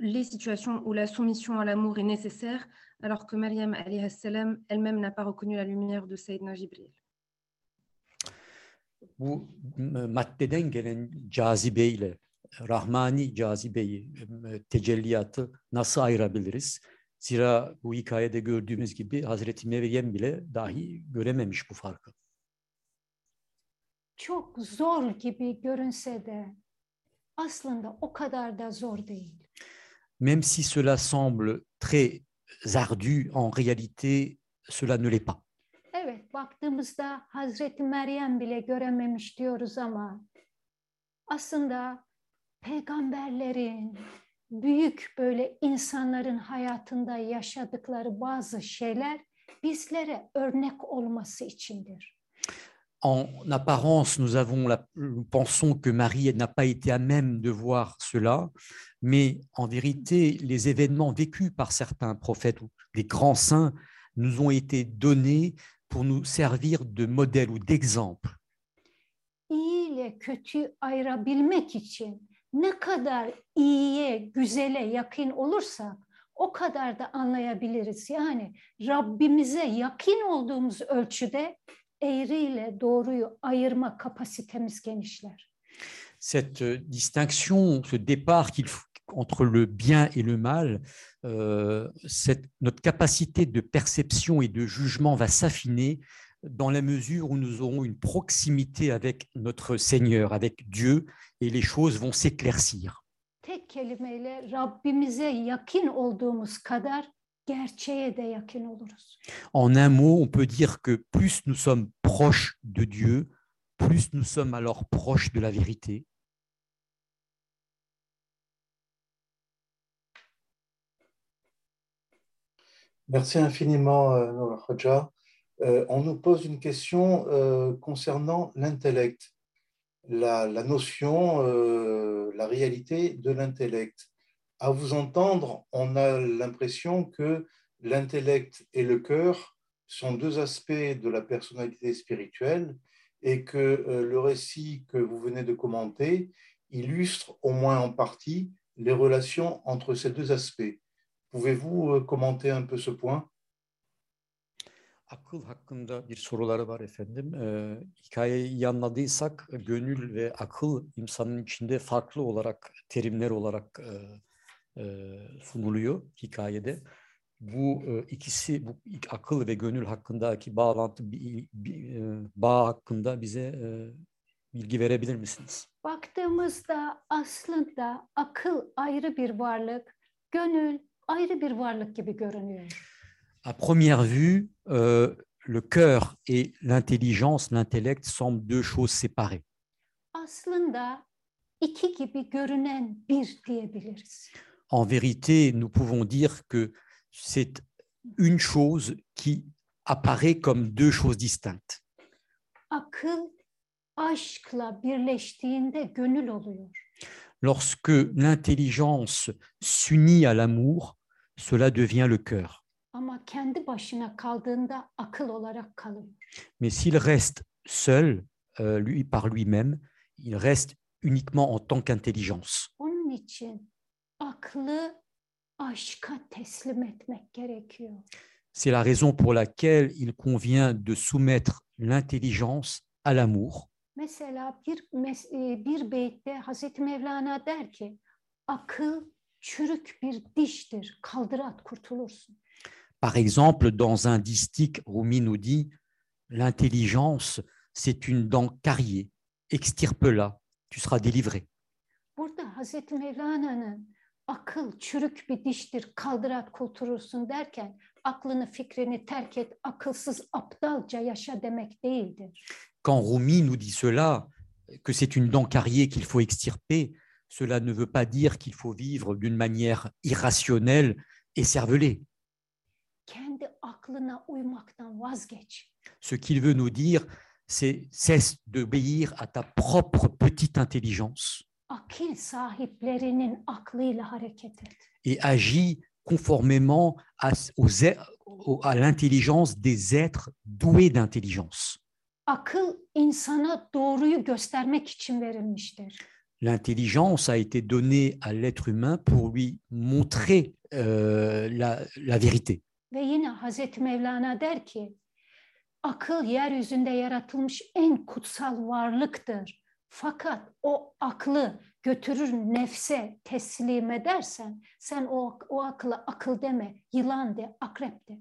les situations où la soumission à l'amour est nécessaire, alors que Mariam salam elle-même n'a pas reconnu la lumière de Sayyidina Jibril? Bu maddeden gelen cazibeyle, rahmani cazibeyi, tecelliyatı nasıl ayırabiliriz? Zira bu hikayede gördüğümüz gibi Hazreti Meryem bile dahi görememiş bu farkı. Çok zor gibi görünse de aslında o kadar da zor değil. Même si cela semble très ardu, en réalité, cela ne l'est pas. Evet, baktığımızda Hazreti Meryem bile görememiş diyoruz ama aslında peygamberlerin, büyük böyle insanların hayatında yaşadıkları bazı şeyler bizlere örnek olması içindir. En apparence, nous avons la- nous pensons que Marie n'a pas été à même de voir cela, mais en vérité, les événements vécus par certains prophètes ou des grands saints nous ont été donnés pour nous servir de modèle ou d'exemple. İyi ile kötüyü ayırabilmek için ne kadar iyiye, güzele yakın olursak o kadar da anlayabiliriz. Yani Rabbimize yakın olduğumuz ölçüde eğriyle doğruyu ayırma kapasitemiz genişler. Cette distinction, ce départ qu'il entre le bien et le mal, euh, cette- notre capacité de perception et de jugement va s'affiner dans la mesure où nous aurons une proximité avec notre Seigneur, avec Dieu, et les choses vont s'éclaircir. Tek kelimeyle Rabbimize yakın olduğumuz kadar gerçeğe de yakın oluruz. En un mot, on peut dire que plus nous sommes proches de Dieu, plus nous sommes alors proches de la vérité. Merci infiniment, euh, Nour Khodja. Euh, on nous pose une question euh, concernant l'intellect, la, notion, euh, la réalité de l'intellect. À vous entendre, on a l'impression que l'intellect et le cœur sont deux aspects de la personnalité spirituelle et que le récit que vous venez de commenter illustre au moins en partie les relations entre ces deux aspects. Pouvez-vous commenter un peu ce point? Akıl hakkında bir soruları var efendim. Ee, hikayeyi iyi anladıysak gönül ve akıl insanın içinde farklı olarak terimler olarak e, e, sunuluyor hikayede. Bu e, ikisi, bu akıl ve gönül hakkındaki bağlantı, bir, bir, e, bağ hakkında bize e, bilgi verebilir misiniz? Baktığımızda aslında akıl ayrı bir varlık, gönül ayrı bir varlık gibi görünüyor. À première vue, euh, le cœur et l'intelligence, l'intellect semblent deux choses séparées. Aslında iki gibi görünen bir diyebiliriz. En vérité, nous pouvons dire que c'est une chose qui apparaît comme deux choses distinctes. Akıl aşkla birleştiğinde gönül oluyor. Lorsque l'intelligence s'unit à l'amour, cela devient le cœur. Ama kendi başına kaldığında akıl olarak kalıyor. Mais s'il reste seul, euh, lui par lui-même, il reste uniquement en tant qu'intelligence. Onun için aklı aşka teslim etmek gerekiyor. C'est la raison pour laquelle il convient de soumettre l'intelligence à l'amour. Mesela bir mes- e, bir beytte Hazreti Mevlana der ki akıl çürük bir diştir. Kaldır at kurtulursun. Par exemple, dans un distique, Rumi nous dit L'intelligence, c'est une dent carriée. Extirpe-la, tu seras délivré. Burada Hazreti Mevlana'nın akıl çürük bir diştir. Kaldır at kurtulursun derken aklını fikrini terk et, akılsız aptalca yaşa demek değildir. Quand Rumi nous dit cela, que c'est une dent carriée qu'il faut extirper, cela ne veut pas dire qu'il faut vivre d'une manière irrationnelle et cervelée. Kendi aklına uymaktan vazgeç. Ce qu'il veut nous dire, c'est cesse d'obéir à ta propre petite intelligence Akil sahiplerinin aklıyla hareket et. et agis conformément à, aux l'intelligence des êtres doués d'intelligence. Akıl insana doğruyu göstermek için verilmiştir. L'intelligence a été donnée à l'être humain pour lui montrer euh, la, la vérité. Ve yine Hazreti Mevlana der ki, akıl yeryüzünde yaratılmış en kutsal varlıktır. Fakat o aklı götürür nefse teslim edersen, sen o, o akıla akıl deme, yılan de, akrep de.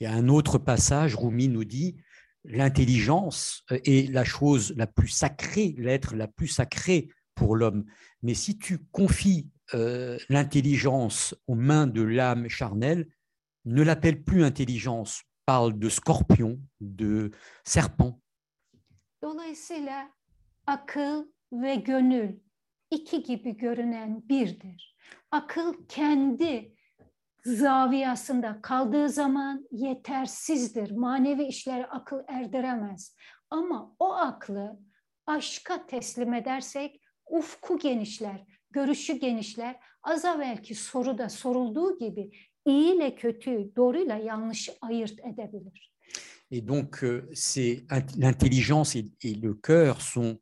Et un autre passage, Rumi nous dit, l'intelligence est la chose la plus sacrée, l'être la plus sacrée pour l'homme. Mais si tu confies euh, l'intelligence aux mains de l'âme charnelle, ne l'appelle plus intelligence, parle de scorpion, de serpent. Dolayısıyla akıl ve gönül iki gibi görünen birdir. Akıl kendi zaviyasında kaldığı zaman yetersizdir. Manevi işlere akıl erdiremez. Ama o aklı aşka teslim edersek ufku genişler, görüşü genişler. Az evvelki soruda sorulduğu gibi iyi ile doğruyla ayırt edebilir. Et donc, euh, c'est int- l'intelligence et, le cœur sont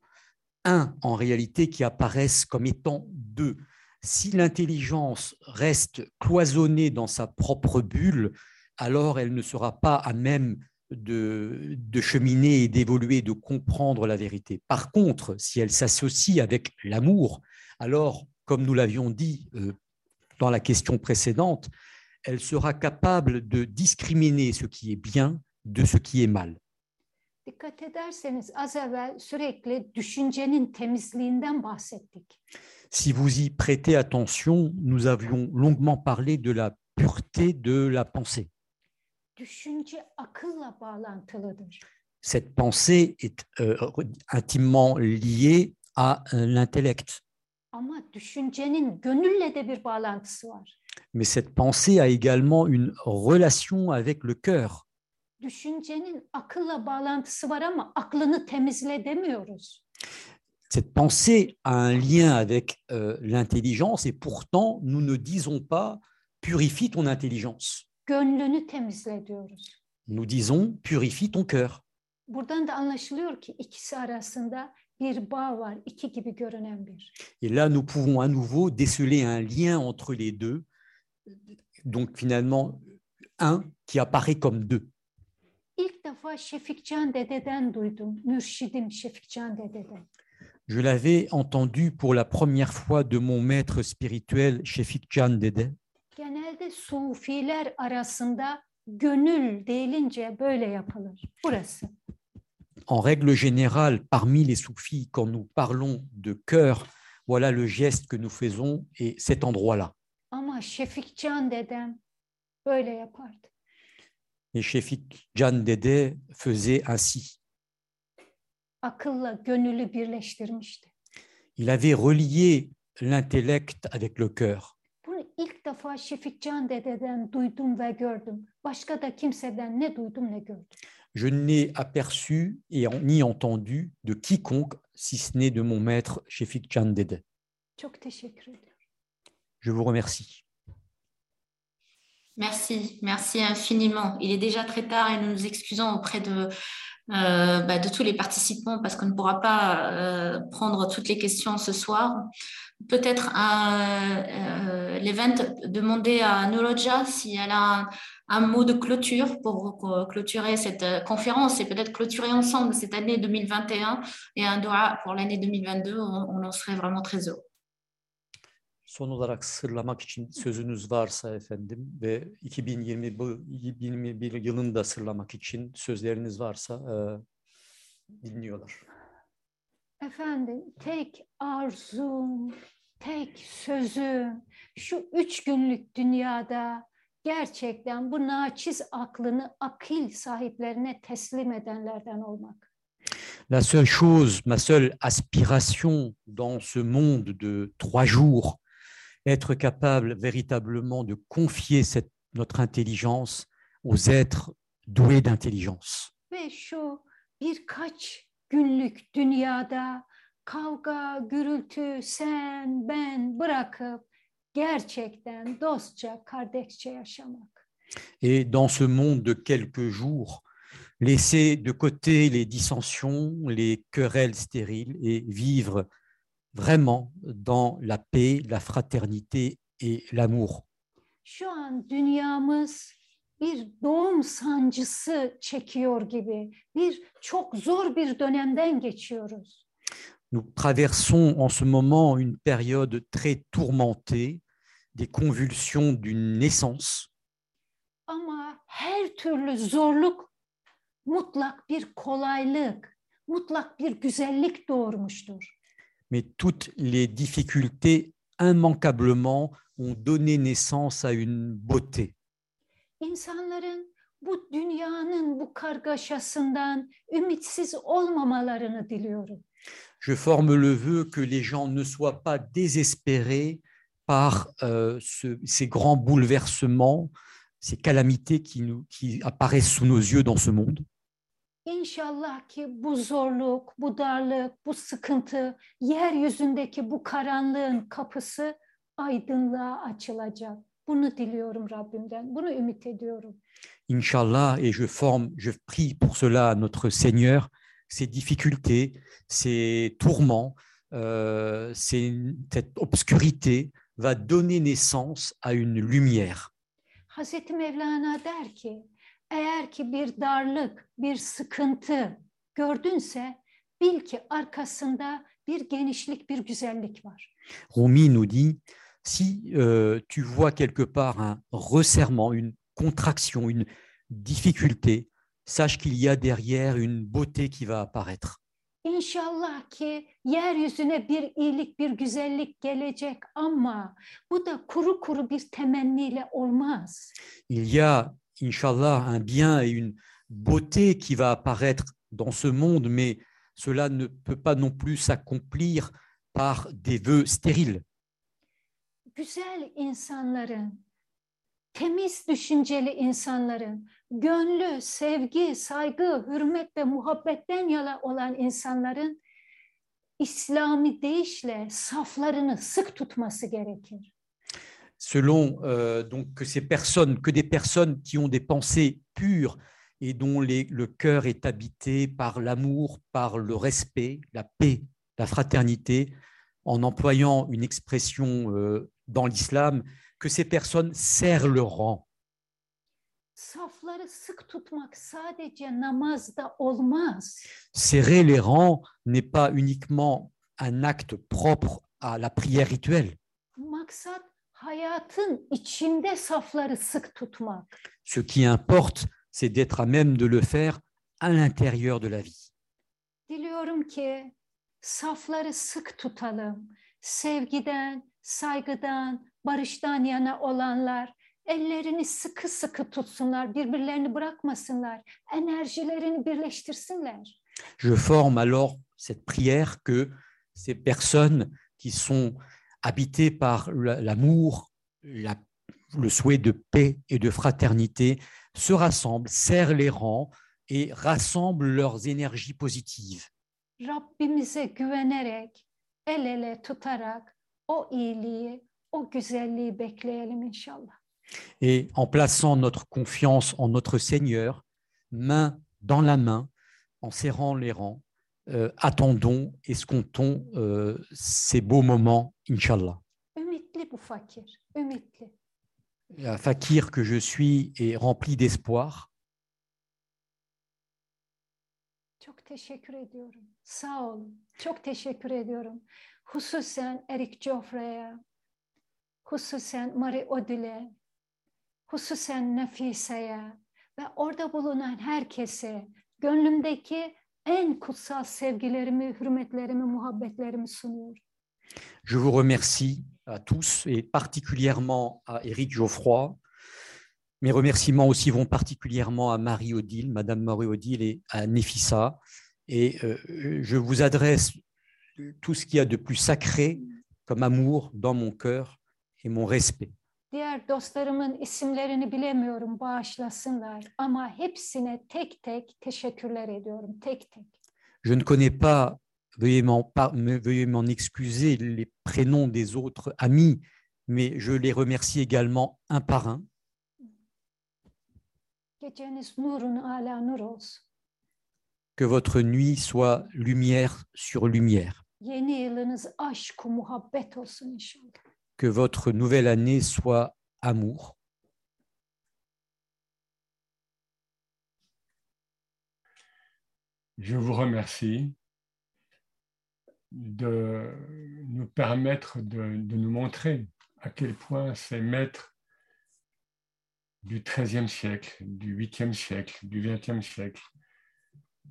un en réalité qui apparaissent comme étant deux. Si l'intelligence reste cloisonnée dans sa propre bulle, alors elle ne sera pas à même de, de cheminer et d'évoluer, de comprendre la vérité. Par contre, si elle s'associe avec l'amour, alors, comme nous l'avions dit euh, dans la question précédente, elle sera capable de discriminer ce qui est bien de ce qui est mal. Dikkat ederseniz az evvel sürekli düşüncenin temizliğinden bahsettik. Si vous y prêtez attention, nous avions longuement parlé de la pureté de la pensée. Düşünce akılla bağlantılıdır. Cette pensée est euh, intimement liée à euh, l'intellect, Ama düşüncenin gönülle de bir bağlantısı var. Mais cette pensée a également une relation avec le cœur. Cette pensée a un lien avec euh, l'intelligence et pourtant nous ne disons pas purifie ton intelligence. Nous disons purifie ton cœur. Et là, nous pouvons à nouveau déceler un lien entre les deux. Donc finalement, un qui apparaît comme deux. Je l'avais entendu pour la première fois de mon maître spirituel, Shefik Can Dede. Genelde sufiler arasında gönül deyilince böyle yapılır. Burası. En règle générale, parmi les soufis, quand nous parlons de cœur, voilà le geste que nous faisons et cet endroit-là. Ama Şefikcan dedem böyle yapardı. Et Shefik Can Dede faisait ainsi. Akılla gönülü birleştirmişti. Il avait relié l'intellect avec le cœur. Bunu ilk defa Şefikcan dededen duydum ve gördüm. Başka da kimseden ne duydum ne gördüm. Je n'ai aperçu et ni entendu de quiconque, si ce n'est de mon maître Shefik Can Dede. Çok teşekkür ederim. Je vous remercie. Merci, merci infiniment. Il est déjà très tard et nous nous excusons auprès de, euh, bah, tous les participants parce qu'on ne pourra pas euh, prendre toutes les questions ce soir. Peut-être euh, l'event demander à Noloja si elle a un, mot de clôture pour clôturer cette euh, conférence et peut-être clôturer ensemble cette année 2021 et un doigt pour l'année 2022. On, on en serait vraiment très heureux. Son olarak sırlamak için sözünüz varsa efendim ve 2020 bu 2021 yılını da sırlamak için sözleriniz varsa e, dinliyorlar. Efendim tek arzum, tek sözüm şu üç günlük dünyada gerçekten bu naçiz aklını akıl sahiplerine teslim edenlerden olmak. La seule chose, ma seule aspiration dans ce monde de trois jours, être capable véritablement de confier cette, notre intelligence aux êtres doués d'intelligence. Ve şu birkaç günlük dünyada kavga, gürültü, sen, ben bırakıp gerçekten dostça, kardeşçe yaşamak. Et dans ce monde de quelques jours, laisser de côté les dissensions, les querelles stériles et vivre vraiment dans la paix, la fraternité et l'amour. Şu an dünyamız bir doğum sancısı çekiyor gibi. Bir çok zor bir dönemden geçiyoruz. Nous traversons en ce moment une période très tourmentée, des convulsions d'une naissance, Ama her türlü zorluk mutlak bir kolaylık, mutlak bir güzellik doğurmuştur. Mais toutes les difficultés immanquablement ont donné naissance à une beauté. İnsanların bu dünyanın bu kargaşasından ümitsiz olmamalarını diliyorum. Je forme le vœu que les gens ne soient pas désespérés par euh, ce- ces grands bouleversements, ces calamités qui, nous, qui apparaissent sous nos yeux dans ce monde. İnşallah ki bu zorluk, bu darlık, bu sıkıntı, yeryüzündeki bu karanlığın kapısı aydınlığa açılacak. Bunu diliyorum Rabbimden. Bunu ümit ediyorum. Inch'Allah, et je forme, je prie pour cela notre Seigneur, ces difficultés, ces tourments, euh, ces- cette obscurité va donner naissance à une lumière. Hazreti Mevlana der ki, eğer ki bir darlık, bir sıkıntı gördünse bil ki arkasında bir genişlik, bir güzellik var. Rumi nous dit, si euh, tu vois quelque part un resserrement, une contraction, une difficulté, sache qu'il y a derrière une beauté qui va apparaître. İnşallah ki yeryüzüne bir iyilik, bir güzellik gelecek ama bu da kuru kuru bir temenniyle olmaz. Il y a, Inch'Allah, un bien et une beauté qui va apparaître dans ce monde, mais cela ne peut pas non plus s'accomplir par des vœux stériles. Güzel insanların, temiz düşünceli insanların, gönlü, sevgi, saygı, hürmet ve muhabbetten yana olan insanların İslami deyişle saflarını sık tutması gerekir. Selon euh, donc que ces personnes, que des personnes qui ont des pensées pures et dont les- le cœur est habité par l'amour, par le respect, la paix, la fraternité, en employant une expression euh, dans l'islam, que ces personnes serrent le rang. Serrer les rangs n'est pas uniquement un acte propre à la prière rituelle. Maksat Ce qui importe, c'est d'être à même de le faire à l'intérieur de la vie. Ki sık tutalım. Sevgiden, saygıdan, barıştan yana olanlar ellerini sıkı sıkı tutsunlar, birbirlerini bırakmasınlar, enerjilerini birleştirsinler. je forme alors cette prière que ces personnes qui sont habitées par la- l'amour, la- le souhait de paix et de fraternité se rassemblent, serrent les rangs et rassemblent leurs énergies positives. Rabbimize güvenerek, el ele tutarak o iyiliği, o güzelliği bekleyelim inşallah. Et en plaçant notre confiance en notre Seigneur, main dans la main, en serrant les rangs, euh, attendons, escomptons euh, ces beaux moments, Inch'Allah. La fakir que je suis est rempli d'espoir. Çok teşekkür ediyorum. Sağ olun. Çok teşekkür ediyorum. Hususen Eric Joffre'ye, hususen Marie Odile, hususen Nefise'ye ve orada bulunan herkese gönlümdeki Je vous remercie à tous et particulièrement à Éric Geoffroy Mes remerciements aussi vont particulièrement à Marie-Odile, Madame Marie-Odile et à Nefissa. Et euh, je vous adresse tout ce qu'il y a de plus sacré comme amour dans mon cœur et mon respect. Diğer dostlarımın isimlerini bilemiyorum, bağışlasınlar. Ama hepsine tek tek teşekkürler ediyorum, tek tek. Je ne connais pas, veuillez m'en veuillez m'en excuser, les prénoms des autres amis, mais je les remercie également un par un. Geceniz nurun ala nur olsun. Que votre nuit soit lumière sur lumière. Que votre nouvelle année soit amour. Je vous remercie de nous permettre de, nous montrer à quel point ces maîtres du XIIIe siècle, du 8e siècle, du 20e siècle,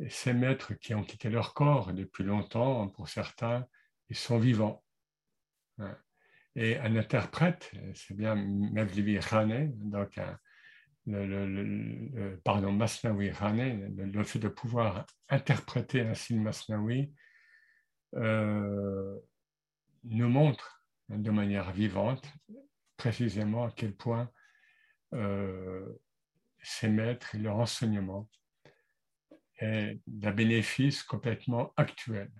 ces maîtres qui ont quitté leur corps depuis longtemps, pour certains, ils sont vivants. Hein. Et un interprète, c'est bien Mevlevi Rane, donc le, pardon, Masnawi Rane, le, fait de pouvoir interpréter ainsi le Masnawi, euh, nous montre de manière vivante précisément à quel point euh, ces maîtres et leur enseignement est d'un bénéfice complètement actuel.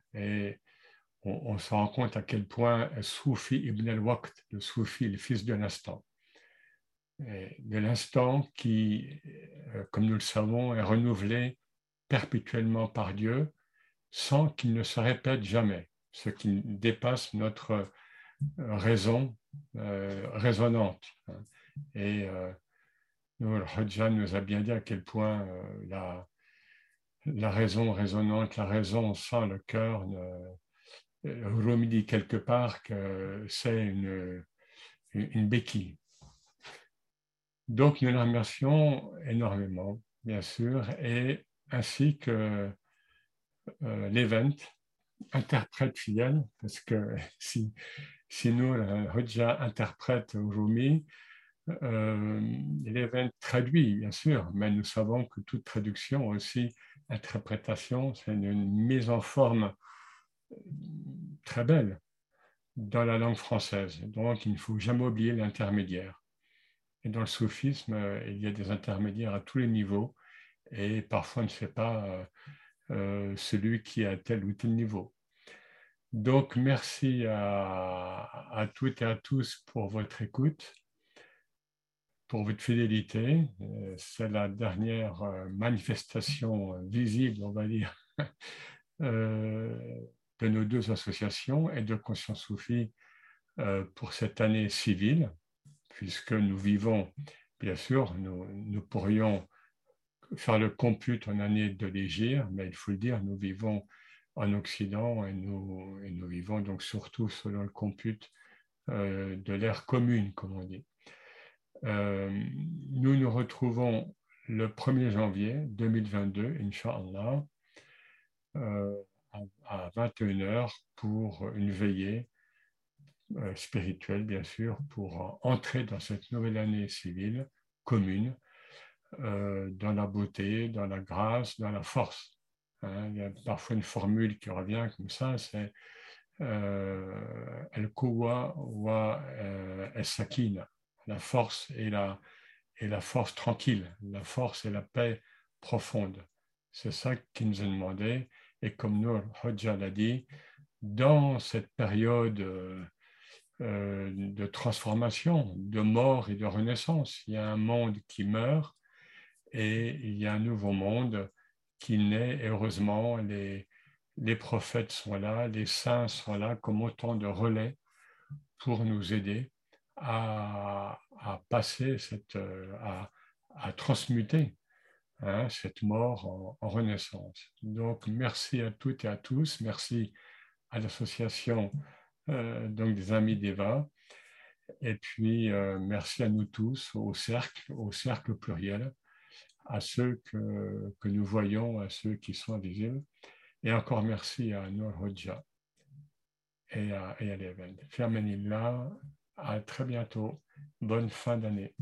On, se rend compte à quel point Soufi ibn al-Waqt, le Soufi, le fils de l'instant, de l'instant qui, euh, comme nous le savons, est renouvelé perpétuellement par Dieu sans qu'il ne se répète jamais, ce qui dépasse notre euh, raison euh, raisonnante. hein. Et euh, nous, le Hodja nous a bien dit à quel point euh, la, raison raisonnante, la raison sans le cœur, ne- Rumi dit quelque part que c'est une, une béquille. Donc, nous le remercions énormément, bien sûr, et ainsi que euh, l'event, interprète fidèle, parce que si, si nous, le Hodja interprète Rumi, euh, l'event traduit, bien sûr, mais nous savons que toute traduction aussi, interprétation, c'est une, mise en forme euh, très belle dans la langue française. Donc, il ne faut jamais oublier l'intermédiaire. Et dans le soufisme, euh, il y a des intermédiaires à tous les niveaux, et parfois on ne sait pas euh, euh, celui qui est à tel ou tel niveau. Donc, merci à, toutes et à tous pour votre écoute, pour votre fidélité. C'est la dernière manifestation visible, on va dire, de nos deux associations et de Conscience Soufie euh, pour cette année civile, puisque nous vivons, bien sûr, nous, nous pourrions faire le compute en année de légère, mais il faut le dire, nous vivons en Occident et nous, et nous vivons donc surtout selon le compute euh, de l'ère commune, comme on dit. Euh, nous nous retrouvons le 1er janvier 2022, Inch'Allah, à, à 21h pour une veillée euh, spirituelle, bien sûr, pour entrer dans cette nouvelle année civile commune, euh, dans la beauté, dans la grâce, dans la force. Hein, il y a parfois une formule qui revient comme ça, c'est euh, El Quwa wa El Sakina, la force et la, et la force tranquille, la force et la paix profonde. C'est ça qui nous est demandé. Et comme nous, Hodja l'a dit, dans cette période euh, euh, de transformation, de mort et de renaissance, il y a un monde qui meurt et il y a un nouveau monde qui naît. Et heureusement, les, prophètes sont là, les saints sont là comme autant de relais pour nous aider à, passer, cette, euh, à transmuter hein, cette mort en, en renaissance. Donc, merci à toutes et à tous. Merci à l'association euh, des Amis d'Eva. Et puis, euh, merci à nous tous, au cercle, au cercle pluriel, à ceux que, nous voyons, à ceux qui sont invisibles. Et encore merci à Noor Hodja et à, et à l'Even. Fermenillah, à très bientôt. Bonne fin d'année.